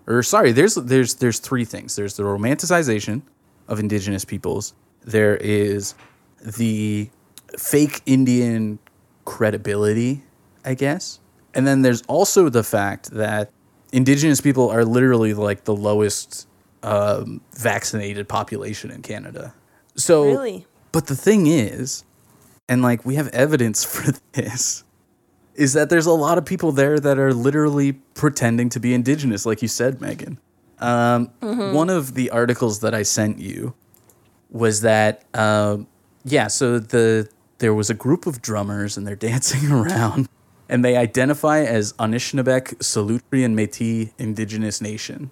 Or sorry, there's there's there's three things. There's the romanticization of indigenous peoples. There is the fake Indian credibility, I guess. And then there's also the fact that indigenous people are literally like the lowest um, vaccinated population in Canada. So, Really? but the thing is, and like we have evidence for this, is that there's a lot of people there that are literally pretending to be indigenous, like you said, Megan. Um, One of the articles that I sent you was that, um, yeah, so the there was a group of drummers and they're dancing around, and they identify as Anishinaabe, Solutrean, and Métis Indigenous Nation.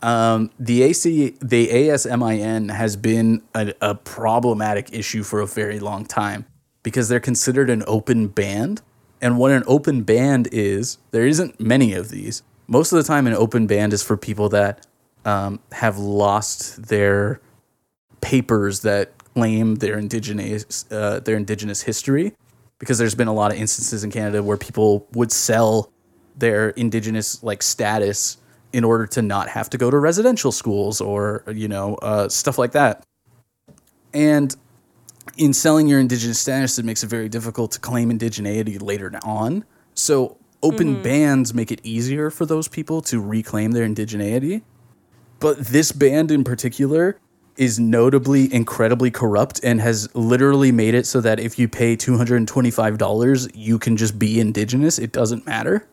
Um, the AC, the ASMIN has been a, a problematic issue for a very long time because they're considered an open band. And what an open band is, there isn't many of these. Most of the time, an open band is for people that um, have lost their papers that claim their indigenous uh, their indigenous history, because there's been a lot of instances in Canada where people would sell their indigenous like status in order to not have to go to residential schools or you know uh, stuff like that. And in selling your indigenous status, it makes it very difficult to claim indigeneity later on. So open bans make it easier for those people to reclaim their indigeneity. But this band in particular is notably incredibly corrupt and has literally made it so that if you pay $225, you can just be indigenous. It doesn't matter.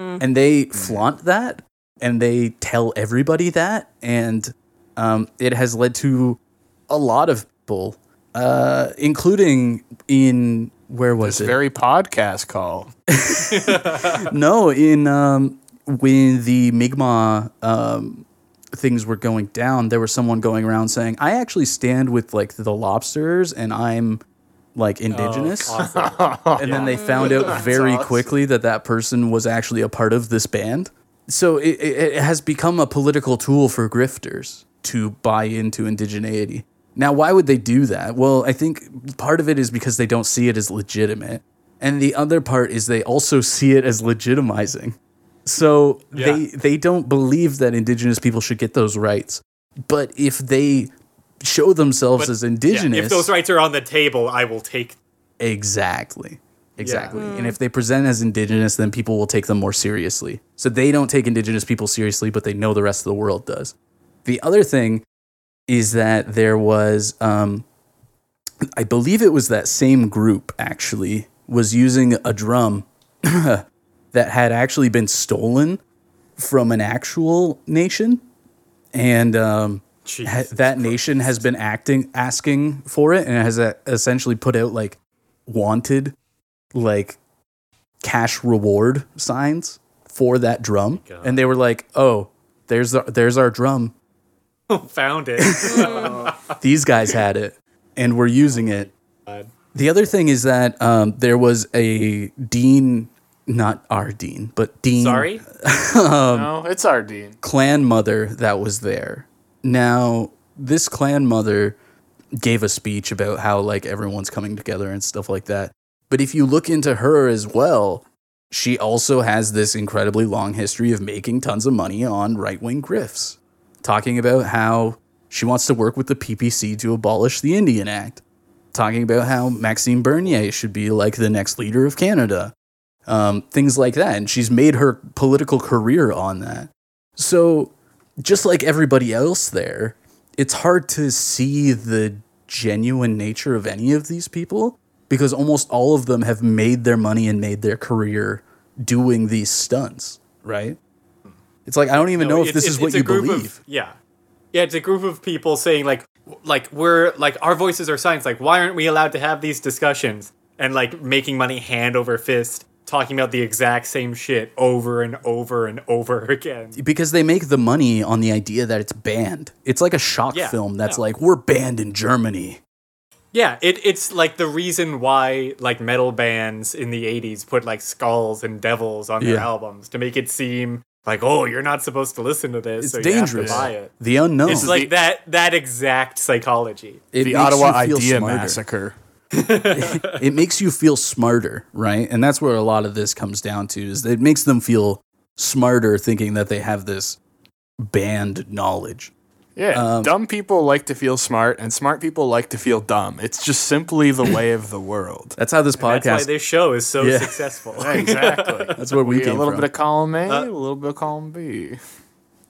And they flaunt that and they tell everybody that. And um, it has led to a lot of people, uh, including in where was This it? very podcast call. no, in um, when the Mi'kmaq um, things were going down, there was someone going around saying, "I actually stand with like the lobsters, and I'm like indigenous." Oh, and then they found out very awesome. quickly that that person was actually a part of this band. So it, it has become a political tool for grifters to buy into indigeneity. Now, why would they do that? Well, I think part of it is because they don't see it as legitimate. And the other part is they also see it as legitimizing. So they Yeah. they don't believe that indigenous people should get those rights. But if they show themselves But, as yeah, indigenous, if those rights are on the table, I will take. Exactly. Exactly. And if they present as indigenous, then people will take them more seriously. So they don't take indigenous people seriously, but they know the rest of the world does. The other thing is that there was, um, I believe it was that same group actually was using a drum that had actually been stolen from an actual nation, and um, ha- that nation has been acting asking for it, and has uh, essentially put out like wanted, like cash reward signs for that drum, God. and they were like, "Oh, there's our, there's our drum. Found it. These guys had it, and we're using it." The other thing is that um, there was a dean, not our dean, but dean Sorry. Um, no, it's our dean. clan mother that was there. Now, this clan mother gave a speech about how like everyone's coming together and stuff like that. But if you look into her as well, she also has this incredibly long history of making tons of money on right-wing grifts, talking about how she wants to work with the PPC to abolish the Indian Act, talking about how Maxime Bernier should be like the next leader of Canada, um, things like that. And she's made her political career on that. So, just like everybody else there, it's hard to see the genuine nature of any of these people because almost all of them have made their money and made their career doing these stunts, right? It's like I don't even No, know if this is what you believe. Of, yeah, yeah, it's a group of people saying like, like we're like our voices are signs. Like, why aren't we allowed to have these discussions? And like making money hand over fist, talking about the exact same shit over and over and over again. because they make the money on the idea that it's banned. It's like a shock Yeah, film that's yeah. like we're banned in Germany. Yeah, it, it's like the reason why like metal bands in the '80s put like skulls and devils on their Yeah. albums to make it seem like, oh, you're not supposed to listen to this. It's so dangerous. You have to buy it. The unknown. It's like that that exact psychology. It The makes Ottawa you feel Idea smarter. Massacre. it makes you feel smarter, right? And that's where a lot of this comes down to is that it makes them feel smarter thinking that they have this banned knowledge. Yeah, Um, dumb people like to feel smart, and smart people like to feel dumb. It's just simply the way of the world. That's how this podcast That's why this show is so Yeah. successful. exactly. That's where we We a little from. bit of column A, Uh, a little bit of column B.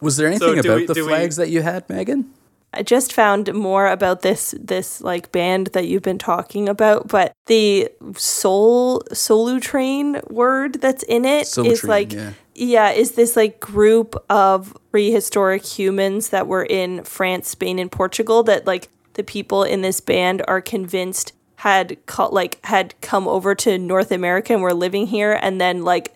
Was there anything do about we- the do we- flags that you had, Megan? I just found more about this this like band that you've been talking about, but the soul solu train word that's in it is Solutrean, like yeah. yeah, is this like group of prehistoric humans that were in France, Spain, and Portugal that like the people in this band are convinced had co- like had come over to North America and were living here and then like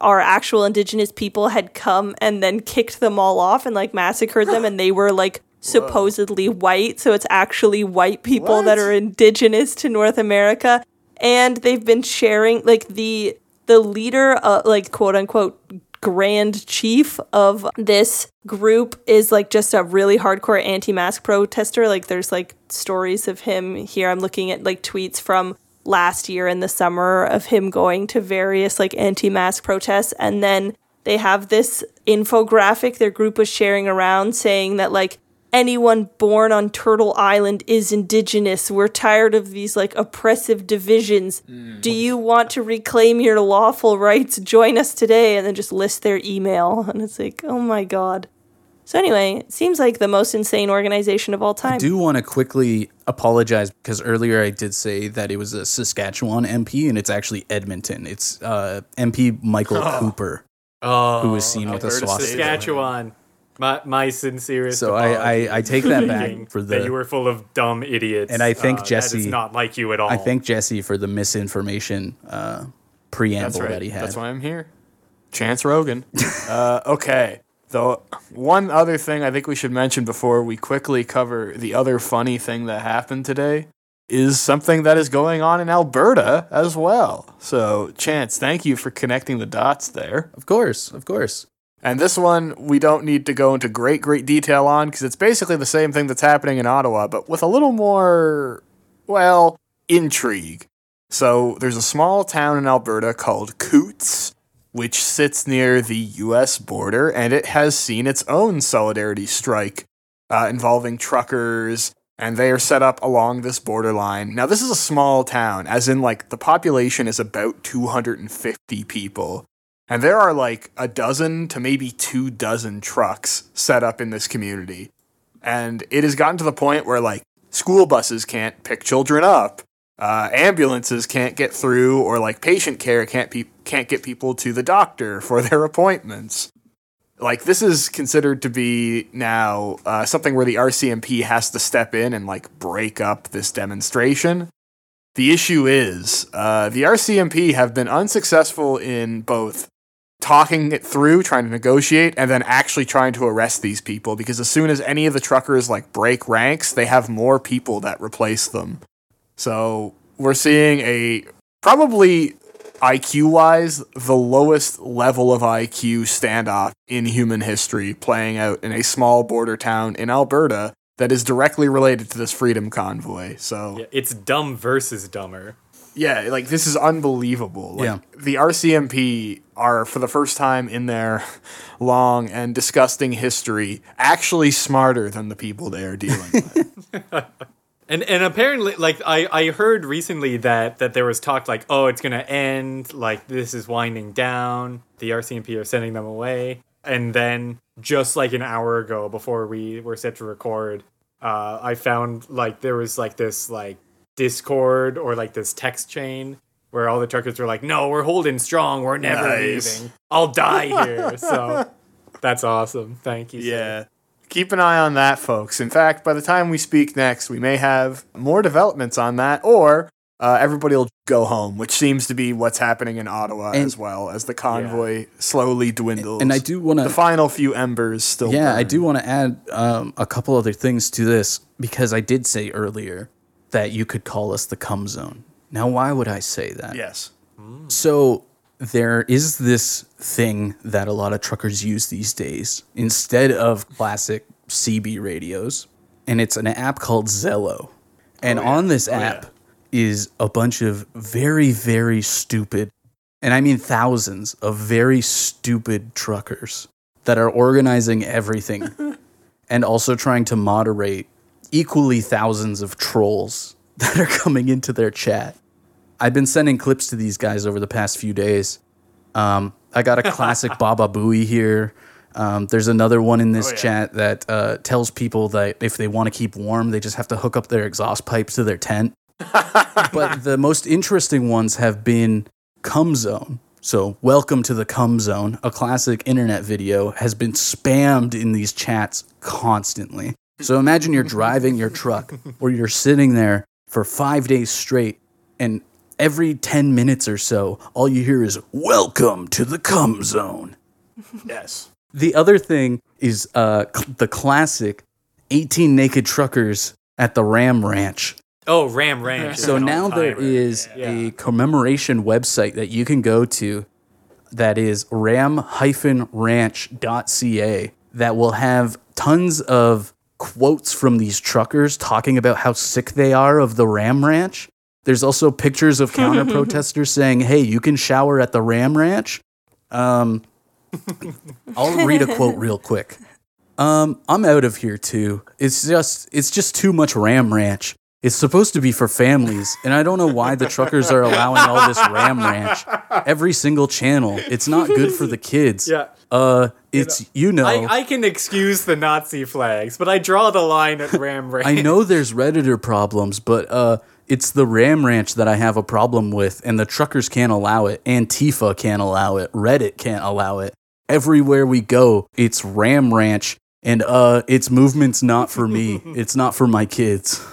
our actual indigenous people had come and then kicked them all off and like massacred them and they were like supposedly white so it's actually white people that are indigenous to North America. And they've been sharing like the the leader uh, like quote unquote grand chief of this group is like just a really hardcore anti-mask protester. Like there's like stories of him here. I'm looking at like tweets from last year in the summer of him going to various like anti-mask protests. And then they have this infographic their group was sharing around saying that like anyone born on Turtle Island is indigenous. We're tired of these like oppressive divisions. Do you want to reclaim your lawful rights? Join us today and then just list their email and it's like, "Oh my god." So anyway, it seems like the most insane organization of all time. I do want to quickly apologize because earlier I did say that it was a Saskatchewan MP and it's actually Edmonton. It's uh, MP Michael Cooper Oh, who was seen with a swastika. Saskatchewan. My my sincerest. So I- I- I take that back for that the- you were full of dumb idiots. And I thank Uh, Jesse- is not like you at all. I thank Jesse for the misinformation uh, preamble That's right. that he had. That's why I'm here. Chance Rogan. uh, okay. Though one other thing I think we should mention before we quickly cover the other funny thing that happened today is something that is going on in Alberta as well. So, Chance, thank you for connecting the dots there. Of course, of course. And this one we don't need to go into great, great detail on because it's basically the same thing that's happening in Ottawa, but with a little more, well, intrigue. So there's a small town in Alberta called Coutts, which sits near the US border, and it has seen its own solidarity strike uh, involving truckers, and they are set up along this borderline. Now, this is a small town, as in, like, the population is about 250 people. And there are like a dozen to maybe two dozen trucks set up in this community. And it has gotten to the point where like school buses can't pick children up uh, ambulances can't get through, or like patient care can't pe- can't get people to the doctor for their appointments. Like this is considered to be now uh, something where the RCMP has to step in and like break up this demonstration. The issue is uh, the RCMP have been unsuccessful in both talking it through, trying to negotiate, and then actually trying to arrest these people because as soon as any of the truckers like break ranks, they have more people that replace them. So we're seeing a probably IQ wise the lowest level of IQ standoff in human history playing out in a small border town in Alberta that is directly related to this freedom convoy. So Yeah, it's dumb versus dumber. Yeah, like this is unbelievable. Like, Yeah. The RCMP are, for the first time in their long and disgusting history, actually smarter than the people they are dealing with. And and apparently, like I I heard recently that that there was talk like, oh, it's gonna end, like this is winding down. The RCMP are sending them away, and then just like an hour ago, before we were set to record, uh, I found like there was like this like Discord or like this text chain where all the truckers were like, no, we're holding strong, we're never Nice. leaving. I'll die here. so that's awesome. Thank you. sir. yeah. Keep an eye on that, folks. In fact, by the time we speak next, we may have more developments on that, or uh, everybody will go home, which seems to be what's happening in Ottawa And- as well as the convoy slowly dwindles. And I do want the to final few embers still. Yeah, I do want to add um, a couple other things to this because I did say earlier that you could call us the cum zone. Now, why would I say that? Yes. So there is this thing that a lot of truckers use these days instead of classic CB radios, and it's an app called Zello. And oh, on this oh, app is a bunch of very, very stupid, and I mean thousands of very stupid truckers that are organizing everything and also trying to moderate equally thousands of trolls that are coming into their chat. I've been sending clips to these guys over the past few days. Um, I got a classic Baba Booey here. Um, there's another one in this Oh, yeah. chat that uh, tells people that if they want to keep warm, they just have to hook up their exhaust pipes to their tent. but the most interesting ones have been Cum Zone. So, welcome to the Cum Zone. A classic internet video has been spammed in these chats constantly. So, imagine you're driving your truck or you're sitting there for five days straight, and every 10 minutes or so, all you hear is, Welcome to the Cum Zone. Yes. The other thing is uh, cl- the classic 18 naked truckers at the Ram Ranch. Oh, Ram Ranch. So now there is Yeah. a commemoration website that you can go to that is ram-ranch.ca that will have tons of quotes from these truckers talking about how sick they are of the Ram Ranch. There's also pictures of counter protesters saying, "Hey, you can shower at the Ram Ranch." Um, I'll read a quote real quick. Um, I'm out of here too. It's just it's just too much Ram Ranch. It's supposed to be for families, and I don't know why the truckers are allowing all this Ram Ranch. Every single channel. It's not good for the kids. Yeah. Uh, it's you know. I, I can excuse the Nazi flags, but I draw the line at Ram Ranch. I know there's Redditor problems, but uh, it's the Ram Ranch that I have a problem with, and the truckers can't allow it. Antifa can't allow it. Reddit can't allow it. Everywhere we go, it's Ram Ranch, and uh, its movement's not for me. it's not for my kids.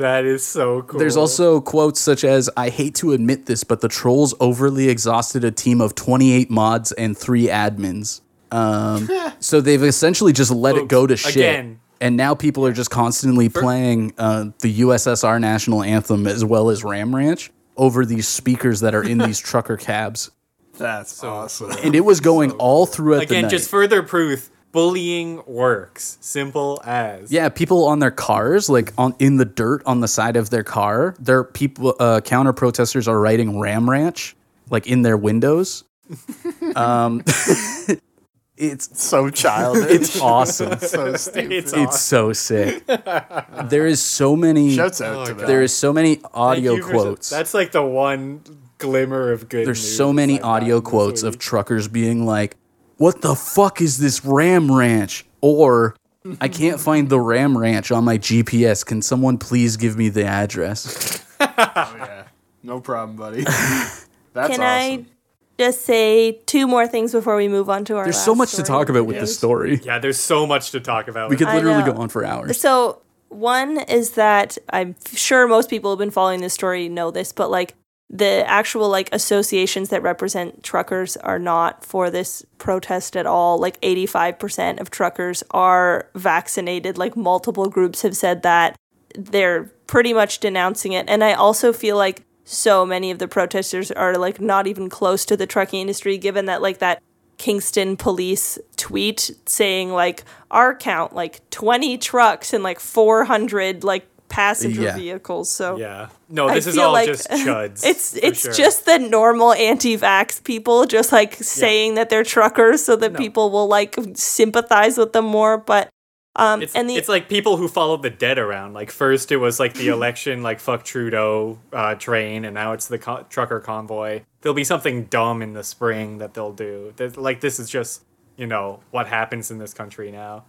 That is so cool. There's also quotes such as I hate to admit this, but the trolls overly exhausted a team of 28 mods and three admins. Um, so they've essentially just let it go to shit. again. And now people are just constantly playing uh, the USSR national anthem as well as Ram Ranch over these speakers that are in these trucker cabs. That's awesome. And it was going all throughout the again just further proof bullying works. Simple as. Yeah, people on their cars, like on in the dirt on the side of their car, their people uh, counter protesters are writing Ram Ranch like in their windows. um, it's So childish. it's awesome. so stupid. It's It's so sick. There is so many. Shouts out to them. There is so many audio you for- quotes. That's like the one glimmer of good. There's news so many I've audio quotes of truckers being like, "What the fuck is this Ram Ranch?" or "I can't find the Ram Ranch on my GPS. Can someone please give me the address?" Oh, yeah. No problem, buddy. That's Can awesome. I just say two more things before we move on to our There's last so much to talk about with this story. Yeah, there's so much to talk about. We could literally go on for hours. So one is that I'm sure most people who've been following this story know this, but like the actual like associations that represent truckers are not for this protest at all. Like 85% of truckers are vaccinated. Like multiple groups have said that they're pretty much denouncing it. And I also feel like so many of the protesters are like not even close to the trucking industry, given that like that Kingston police tweet saying like our count like 20 trucks and like 400 like passenger Yeah. vehicles. So yeah. No, I this is all like just chuds. It's it's sure. just the normal anti-vax people just like saying that they're truckers so that No. people will like sympathize with them more. But um It's, and the it's like people who followed the dead around. Like first it was like the election, like fuck Trudeau uh, train, and now it's the co- trucker convoy. There'll be something dumb in the spring that they'll do. That like this is just you know what happens in this country now.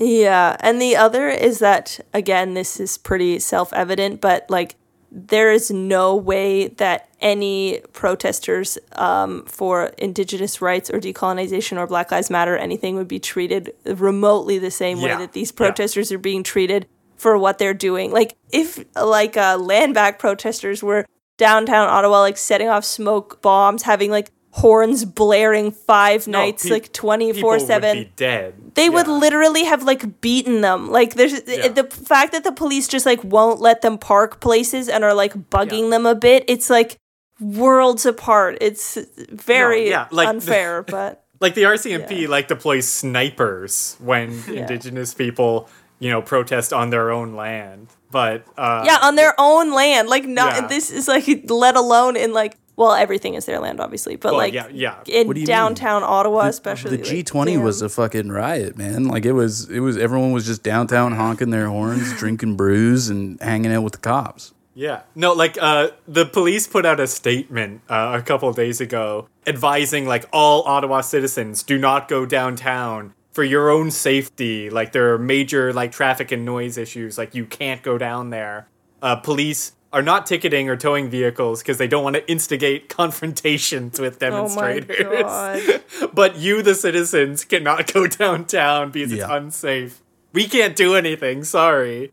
Yeah, and the other is that again, this is pretty self-evident, but like there is no way that any protesters um, for indigenous rights or decolonization or Black Lives Matter anything would be treated remotely the same way that these yeah. protesters are being treated for what they're doing. Like if like uh, land back protesters were downtown Ottawa, like setting off smoke bombs, having like horns blaring five No, nights, pe- like twenty People four would seven dead. they would literally have like beaten them. Like there's Yeah. the fact that the police just like won't let them park places and are like bugging Yeah. them a bit. It's like worlds apart. It's very yeah, like- unfair, but like the RCMP Yeah. like deploys snipers when indigenous people you know protest on their own land. But uh, yeah, on their own land. Like not Yeah. this is like let alone in like well everything is their land obviously, but well, like yeah, yeah. in What do you mean? downtown Ottawa especially. the like, G twenty was a fucking riot, man. Like it was, it was. Everyone was just downtown honking their horns, drinking brews, and hanging out with the cops. Yeah. No, like uh the police put out a statement uh, a couple days ago advising like all Ottawa citizens do not go downtown for your own safety. Like there are major like traffic and noise issues. Like you can't go down there. Uh police are not ticketing or towing vehicles because they don't want to instigate confrontations with Oh my demonstrators. god. but you, the citizens, cannot go downtown because it's unsafe. We can't do anything. Sorry.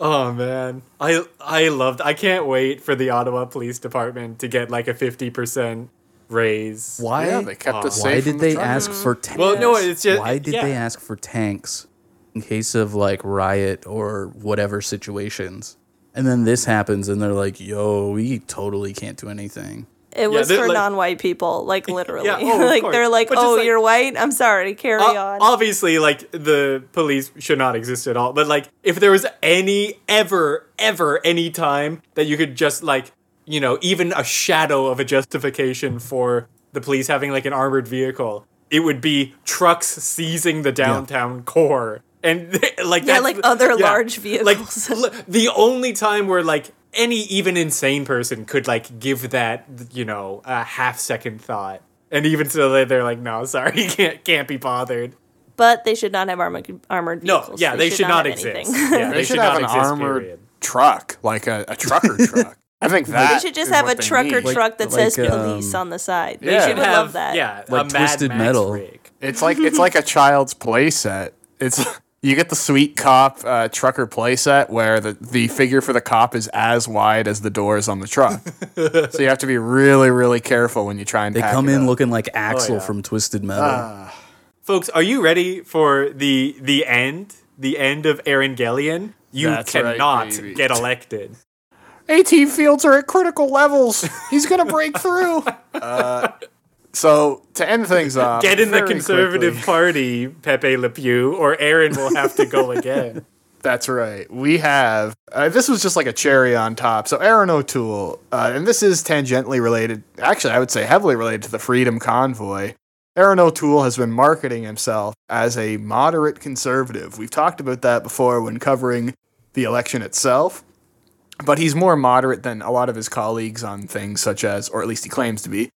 Oh man, I I loved. I can't wait for the Ottawa Police Department to get like a fifty percent raise. Why? Yeah, they kept us why safe. did the they truckers. ask for tanks? Well, no, it's just why did yeah. they ask for tanks in case of like riot or whatever situations? And then this happens, and they're like, "Yo, we totally can't do anything." It was they're for like- non-white people, like literally. Yeah, oh, of like course. they're like, But "Oh, like- you're white. I'm sorry. Carry O- on." obviously, like the police should not exist at all. But like, if there was any ever, ever, any time that you could just like, you know, even a shadow of a justification for the police having like an armored vehicle, it would be trucks seizing the downtown core. And like Yeah, like the- other large vehicles. l- the only time where like any even insane person could like give that you know a half second thought, and even so they- they're like, no, sorry, you can't can't be bothered. but they should not have armored armored vehicles. No, yeah, they, should, not, have exist. anything. Yeah, They, should, have not an exist, armored period. truck, like a, a trucker truck. I think that they should just have a they trucker need. truck that like, says police um, on the side. Yeah. They They should should love that. Yeah, Like a Twisted Mad Max Metal. rig. It's like it's like a child's play set. It's you get the sweet cop uh, trucker playset where the, the figure for the cop is as wide as the doors on the truck. so you have to be really really careful when you try and They pack come it in up. looking like Axel yeah. from Twisted Metal. Folks, are you ready for the the end? The end of Aaron Gellian? You That's cannot baby. get elected. AT fields are at critical levels. He's gonna break through. Uh, so to end things off, Get in the conservative quickly- party, Pepe Le Pew, or Erin will have to go again. That's right. We have uh, this was just like a cherry on top. So Erin O'Toole, uh, and this is tangentially related. Actually, I would say heavily related to the Freedom Convoy. Erin O'Toole has been marketing himself as a moderate conservative. We've talked about that before when covering the election itself, but he's more moderate than a lot of his colleagues on things such as, or at least he claims to be,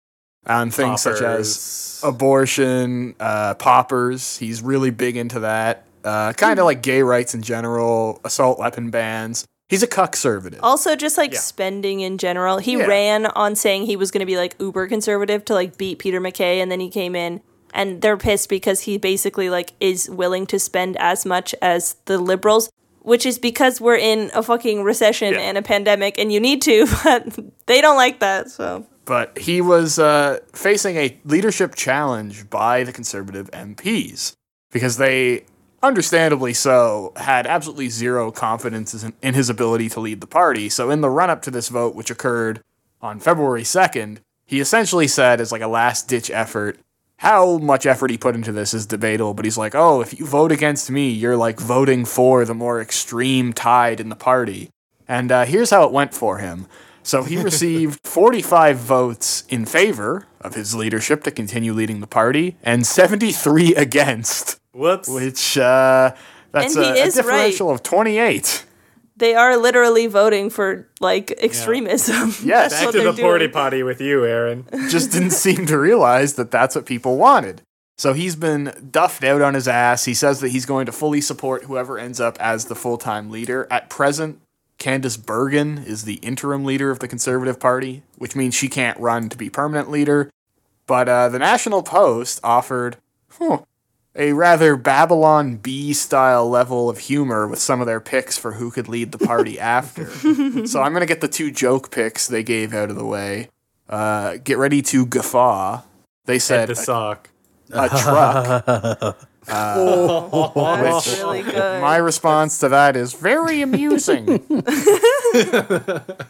on things such as abortion, uh, poppers. He's really big into that. Uh, kind of like gay rights in general, assault weapon bans. He's a cuck conservative. Also, just like Yeah. spending in general. He Yeah. ran on saying he was going to be like uber conservative to like beat Peter MacKay, and then he came in, and they're pissed because he basically like is willing to spend as much as the liberals, which is because we're in a fucking recession Yeah. and a pandemic, and you need to, but they don't like that. So but he was uh, facing a leadership challenge by the conservative MPs because they, understandably so, had absolutely zero confidence in, his ability to lead the party. So, in the run up to this vote, which occurred on February 2nd, he essentially said, as like a last ditch effort, how much effort he put into this is debatable, but he's like, oh, if you vote against me, you're like voting for the more extreme tide in the party. And uh, here's how it went for him. So he received 45 votes in favor of his leadership to continue leading the party, and 73 against, Whoops. which uh, that's a, a is differential of 28. they are literally voting for like extremism. Yes. That's Back what to they're the porty doing. potty with you, Erin. just didn't seem to realize that that's what people wanted. So he's been duffed out on his ass. He says that he's going to fully support whoever ends up as the full time leader. At present, Candice Bergen is the interim leader of the Conservative Party, which means she can't run to be permanent leader. But uh, the National Post offered huh, a rather Babylon Bee style level of humor with some of their picks for who could lead the party after. so I'm going to get the two joke picks they gave out of the way. Uh, get ready to guffaw. They Head said the a, sock. a truck. That's really good. My response to that is very amusing.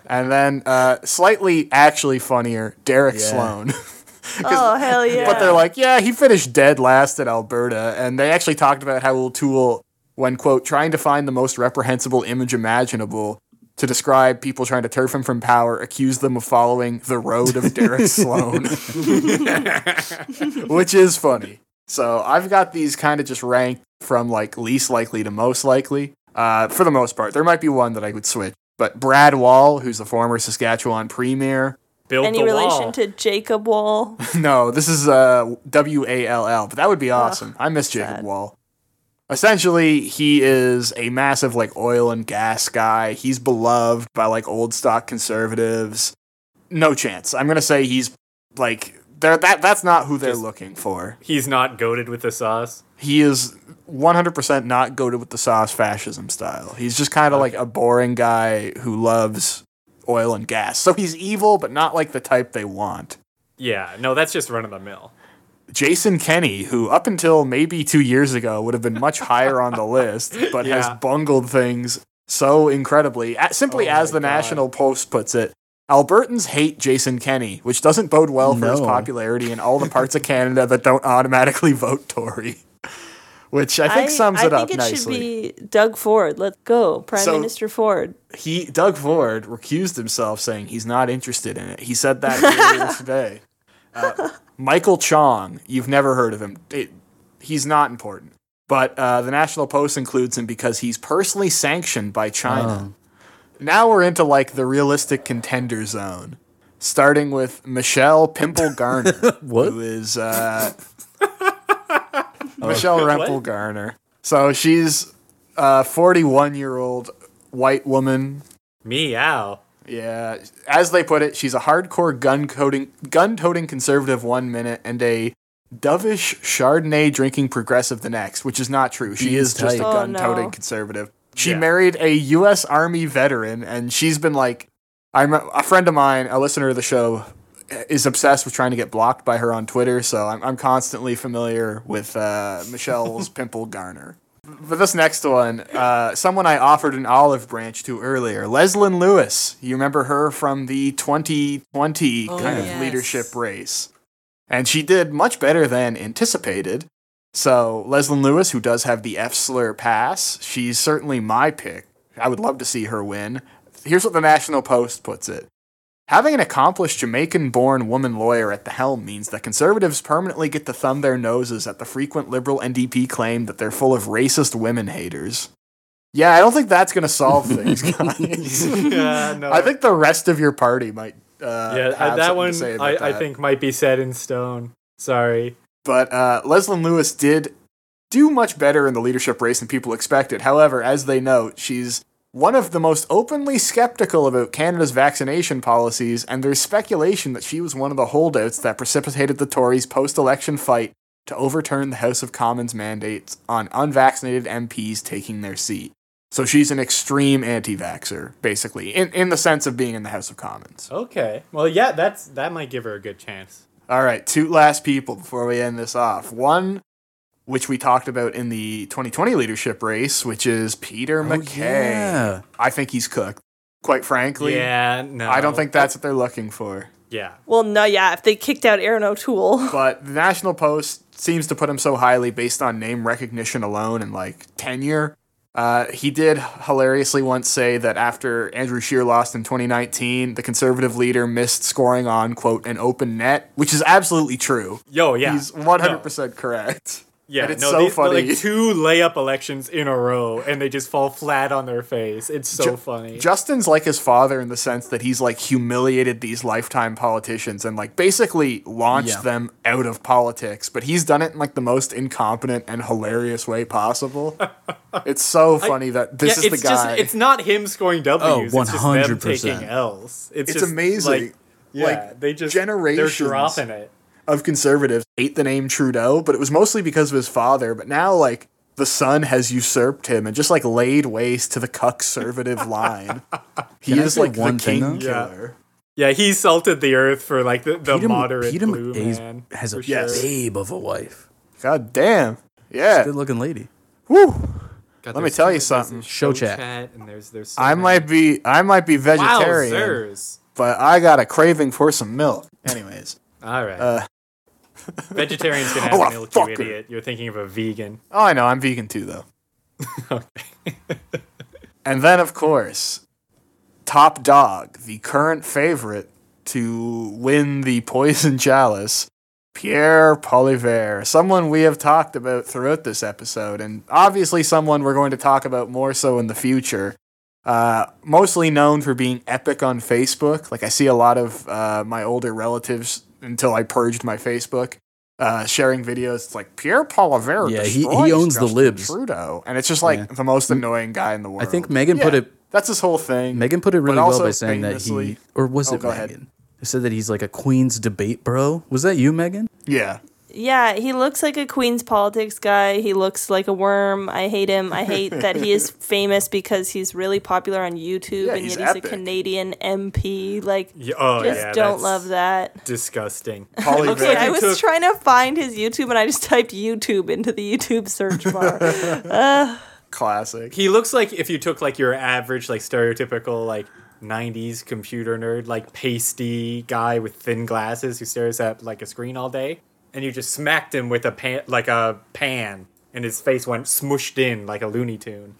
and then uh, slightly actually funnier, Derek Sloan. oh hell yeah! But they're like, yeah, he finished dead last at Alberta. And they actually talked about how O'Toole, when, quote, trying to find the most reprehensible image imaginable to describe people trying to turf him from power, accused them of following the road of Derek Sloan. Which is funny. So I've got these kind of just ranked from like least likely to most likely. Uh, for the most part, there might be one that I would switch. But Brad Wall, who's the former Saskatchewan premier, Build Any the relation wall. to Jacob Wohl? no, this is uh, W A L L, but that would be awesome. I miss Jacob sad. Wohl. Essentially, he is a massive like oil and gas guy. He's beloved by like old stock conservatives. No chance. I'm gonna say he's like they're, that. That's not who they're Just- looking for. He's not goaded with the sauce. He is 100% not goaded with the sauce fascism style. He's just kind of like a boring guy who loves oil and gas. So he's evil, but not like the type they want. Yeah, no, that's just run of the mill. Jason Kenney, who up until maybe two years ago would have been much higher on the list, but has bungled things so incredibly. Simply Oh as the God. National Post puts it, Albertans hate Jason Kenney, which doesn't bode well for his popularity in all the parts of Canada that don't automatically vote Tory. Which I think sums it up nicely. I think it nicely. should be Doug Ford. Let's go, Prime So- Minister Ford. he Doug Ford recused himself, saying he's not interested in it. He said that earlier today. Uh, Michael Chong, you've never heard of him. It, he's not important, but uh, the National Post includes him because he's personally sanctioned by China. Now we're into like the realistic contender zone, starting with Michelle Pimple Garner, who is uh, Michelle Rempel Garner. So she's a 41 year old white woman Meow. yeah, as they put it, she's a hardcore gun toting, gun toting conservative one minute and a dovish Chardonnay drinking progressive the next, which is not true. She He's is just a. Oh, gun toting no. conservative. She Yeah. married a U.S. Army veteran, and she's been like, I'm a, a friend of mine, a listener of the show, is obsessed with trying to get blocked by her on Twitter. So I'm, I'm constantly familiar with uh, Michelle's Pimple Garner. For this next one, uh, someone I offered an olive branch to earlier, Leslyn Lewis. You remember her from the 2020 kind of leadership race. And she did much better than anticipated. So, Leslyn Lewis, who does have the F slur pass, she's certainly my pick. I would love to see her win. Here's what the National Post puts it Having an accomplished Jamaican born woman lawyer at the helm means that conservatives permanently get to thumb their noses at the frequent liberal NDP claim that they're full of racist women haters. Yeah, I don't think that's going to solve things, guys. Yeah, no. I think the rest of your party might. Uh, yeah, have that one to say about I, I think might be set in stone. Sorry. But uh, Leslyn Lewis did do much better in the leadership race than people expected. However, as they note, she's one of the most openly skeptical about Canada's vaccination policies, and there's speculation that she was one of the holdouts that precipitated the Tories' post election fight to overturn the House of Commons mandates on unvaccinated MPs taking their seat. So she's an extreme anti vaxxer, basically, in, in the sense of being in the House of Commons. Okay. Well, yeah, that's that might give her a good chance. All right, two last people before we end this off. One, which we talked about in the 2020 leadership race, which is Peter oh, MacKay. yeah. I think he's cooked. Quite frankly, Yeah, no. I don't think that's what they're looking for. Yeah. Well, no, yeah. If they kicked out Erin O'Toole, But the National Post seems to put him so highly based on name recognition alone and like tenure. Uh, he did hilariously once say that after Andrew Scheer lost in 2019, the conservative leader missed scoring on, quote, an open net, which is absolutely true. Yo, yeah. He's 100% correct. Yeah, And it's no, so these- funny. Like two layup elections in a row, and they just fall flat on their face. It's so Ju- funny. Justin's like his father in the sense that he's like humiliated these lifetime politicians and like basically launched Yeah. them out of politics, but he's done it in like the most incompetent and hilarious way possible. it's so funny that this yeah, is it's the guy. just it's not him scoring W's. Oh, it's just them 100%. taking L's. It's, It's just, amazing. Like, yeah, Like, they just generations They're dropping it. Of conservatives hate the name Trudeau, but it was mostly because of his father. But now, like, the son has usurped him and just like laid waste to the conservative line. He Can is like one thing, king though? Yeah. killer. Yeah, he salted the earth for like the, the Peter, moderate Peter blue MacKay's man. has a sure. Yes. babe of a wife. God damn. Yeah. Good looking lady. Woo. God, Let me tell you something. a Show chat. and there's there's. So I many- might be I might be vegetarian, Wowzers. but I got a craving for some milk. Anyways. All right. Uh, Vegetarian's gonna Oh, have a milk, you idiot. You're thinking of a vegan. Oh, I know. I'm vegan too, though. and then, of course, top dog, the current favorite to win the poison chalice, Pierre Poilievre, someone we have talked about throughout this episode, and obviously someone we're going to talk about more so in the future. Uh, mostly known for being epic on Facebook. Like I see a lot of uh, my older relatives until I purged my Facebook. Uh, sharing videos, it's like Pierre Poilievre. Yeah, he- he owns the libs. Trudeau, and it's just like Yeah. the most annoying guy in the world. I think Megan put it- That's his whole thing. Megan put it really well by saying that he, or was Oh, it ahead. Megan? They said that he's like a Queen's debate bro. Was that you, Megan? Yeah, yeah, he looks like a Queen's politics guy. He looks like a worm. I hate him. I hate that he is famous because he's really popular on YouTube Yeah, and he's yet he's epic. a Canadian MP. Like, oh, Yeah, oh just yeah, don't love that. Disgusting. Poilievre. Looks like I was took- trying to find his YouTube and I just typed YouTube into the YouTube search bar. classic. He looks like if you took like your average, like stereotypical, like '90s computer nerd, like pasty guy with thin glasses who stares at like a screen all day, and you just smacked him with a pan, like a pan, and his face went smushed in like a Looney Tune.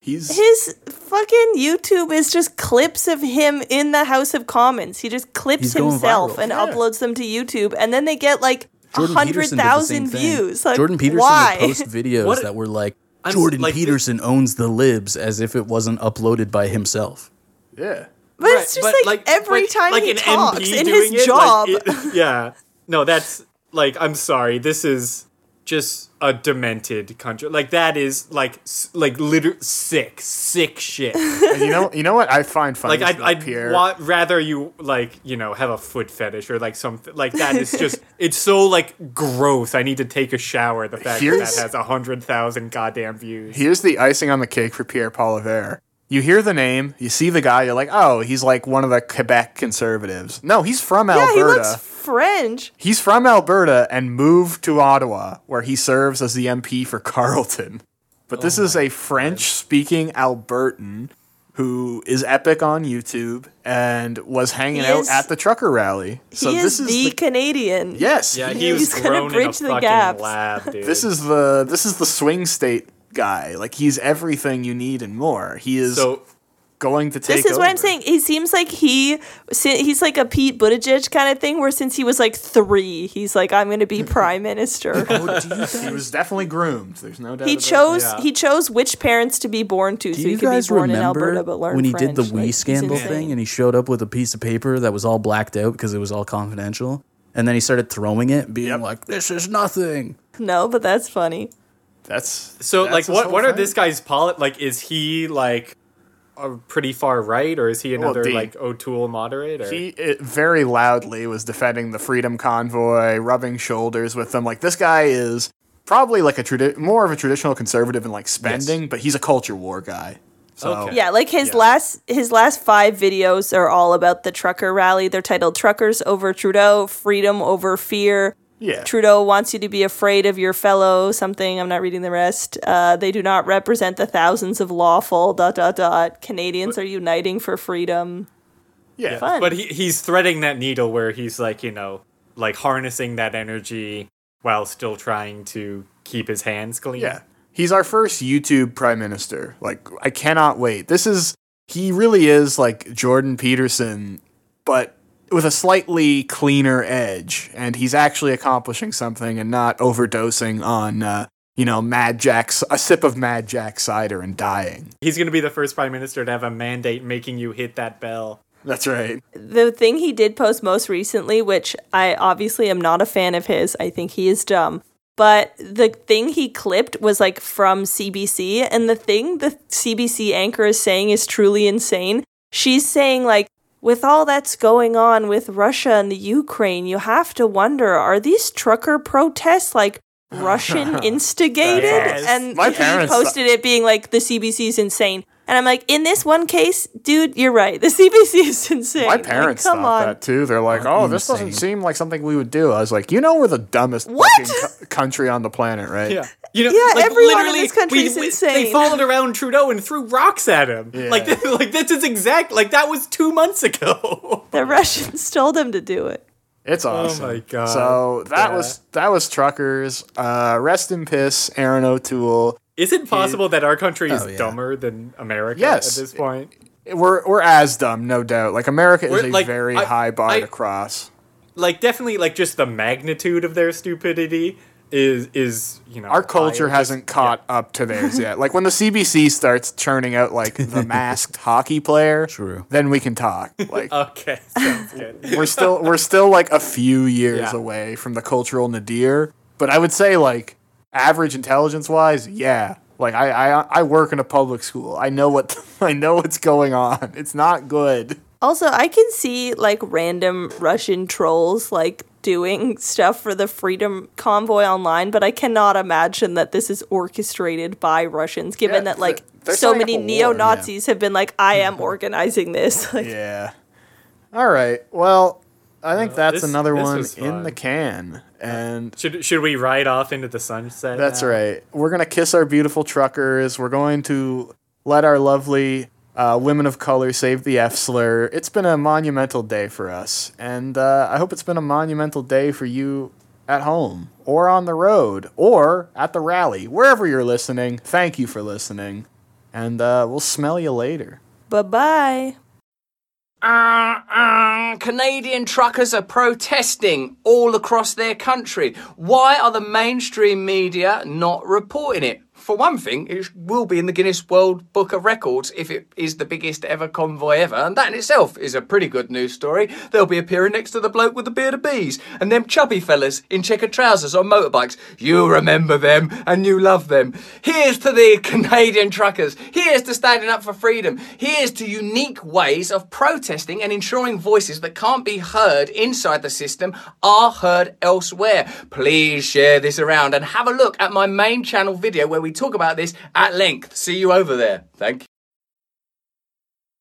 He's his fucking YouTube is just clips of him in the House of Commons. He just clips himself viral. and Yeah. uploads them to YouTube, and then they get like a Jordan Peterson did the same thing. views. Like, Jordan Peterson why? would post videos What- that were like I'm Jordan like, Peterson owns the libs as if it wasn't uploaded by himself. yeah. but it's just like, every but, time like he an talks MP in doing his it, like, job. it- yeah, no, that's like I'm sorry. This is just a demented country. Like that is like like liter sick, sick shit. And you know, you know what I find funny like I'd, I'd Pierre. wa- rather you like you know have a foot fetish or like something like that is just it's so like gross i need to take a shower the fact that Here's- that has a hundred thousand goddamn views Here's the icing on the cake for Pierre Poilievre. You hear the name, you see the guy, you're like, oh, he's like one of the Quebec conservatives. No, he's from Alberta. yeah, he Alberta. looks French. He's from Alberta and moved to Ottawa, where he serves as the MP for Carleton. But this oh is a French speaking Albertan who is epic on YouTube and was hanging He out is- at the trucker rally. So he this is is the, the, Canadian. yes, yeah he he was He's gonna grown in a bridge the fucking gaps. lab dude This is the this is the swing state guy. Like he's everything you need and more. He is so going to take. This is what I'm saying. He seems like he he's like a Pete Buttigieg kind of thing, where since he was like three, he's like, I'm going to be prime minister. Oh, he was definitely groomed. There's no doubt. he about chose Yeah. he chose which parents to be born to, Do so he you could be guys born in remember Alberta but learn when he French. did the Like, WE he's scandal thing and he showed up with a piece of paper that was all blacked out because it was all confidential? And then he started throwing it, being Yep. like, "This is nothing." No, but that's funny. That's so that's like his what whole what are this guy's polit like is he like uh, pretty far right, or is he another Dean. like O'Toole moderate? Or? He it, very loudly was defending the Freedom Convoy, rubbing shoulders with them. Like this guy is probably like a tradi- more of a traditional conservative in like spending, but he's a culture war guy. So Okay. Yeah, like his Yeah. last his last five videos are all about the trucker rally. They're titled "Truckers Over Trudeau," "Freedom Over Fear." Yeah, Trudeau wants you to be afraid of your fellow something. I'm not reading the rest. Uh, they do not represent the thousands of lawful dot dot dot Canadians are uniting for freedom. yeah. Fun. But he, he's threading that needle where he's like, you know, like harnessing that energy while still trying to keep his hands clean. Yeah. He's our first YouTube prime minister. Like, I cannot wait. This is, he really is like Jordan Peterson, but with a slightly cleaner edge. And he's actually accomplishing something and not overdosing on, uh, you know, Mad Jack's, a sip of Mad Jack cider and dying. He's going to be the first prime minister to have a mandate making you hit that bell. That's right. The thing he did post most recently, which I obviously am not a fan of his, I think he is dumb. But the thing he clipped was like from CBC, and the thing the CBC anchor is saying is truly insane. She's saying, like, with all that's going on with Russia and the Ukraine, you have to wonder are these trucker protests like Russian instigated? Yes. And My he parents- posted it being like, the CBC is insane. And I'm like, in this one case, dude, you're right. The CBC is insane. My Like, parents come thought on. that too. They're like, "Oh, this doesn't seem like something we would do." I was like, "You know, we're the dumbest What? fucking co- country on the planet, right?" Yeah. You know, Yeah, like everyone in this country we- is we- insane. They followed around Trudeau and threw rocks at him. Yeah. Like, like this is exact. Like that was two months ago. The Russians told him to do it. It's awesome. Oh my God. So that Yeah. was that was truckers. Uh, rest in piss, Erin O'Toole. Is it possible that our country oh, is Oh, yeah. dumber than America Yes. at this point? We're we're as dumb, no doubt. Like America is We're, a like, very I- high bar I- to cross. Like definitely, like just the magnitude of their stupidity is is you know Our culture higher. hasn't caught up to theirs yet. Like when the CBC starts churning out like the masked hockey player, True. then we can talk. Like Okay, sounds good. we're still we're still like a few years Yeah. away from the cultural nadir. But I would say like average intelligence wise, yeah. Like I, I I work in a public school. I know what I know what's going on. It's not good. Also, I can see like random Russian trolls like doing stuff for the Freedom Convoy online, but I cannot imagine that this is orchestrated by Russians, given Yeah, that like they're- they're so many neo Nazis have been like, I am organizing this. Like, Yeah. All right. Well, I think uh, that's this- another this one in the can. And Should should we ride off into the sunset? that's now? right. We're going to kiss our beautiful truckers. We're going to let our lovely uh, women of color save the F slur. It's been a monumental day for us. And uh, I hope it's been a monumental day for you at home or on the road or at the rally. Wherever you're listening, thank you for listening. And uh, we'll smell you later. bye bye. Uh, uh, Canadian truckers are protesting all across their country. Why are the mainstream media not reporting it? For one thing, it will be in the Guinness World Book of Records if it is the biggest ever convoy ever, and that in itself is a pretty good news story. They'll be appearing next to the bloke with the beard of bees, and them chubby fellas in checkered trousers on motorbikes. You remember them, and you love them. Here's to the Canadian truckers. Here's to standing up for freedom. Here's to unique ways of protesting and ensuring voices that can't be heard inside the system are heard elsewhere. Please share this around and have a look at my main channel video where we talk about this at length. See you over there. Thank you.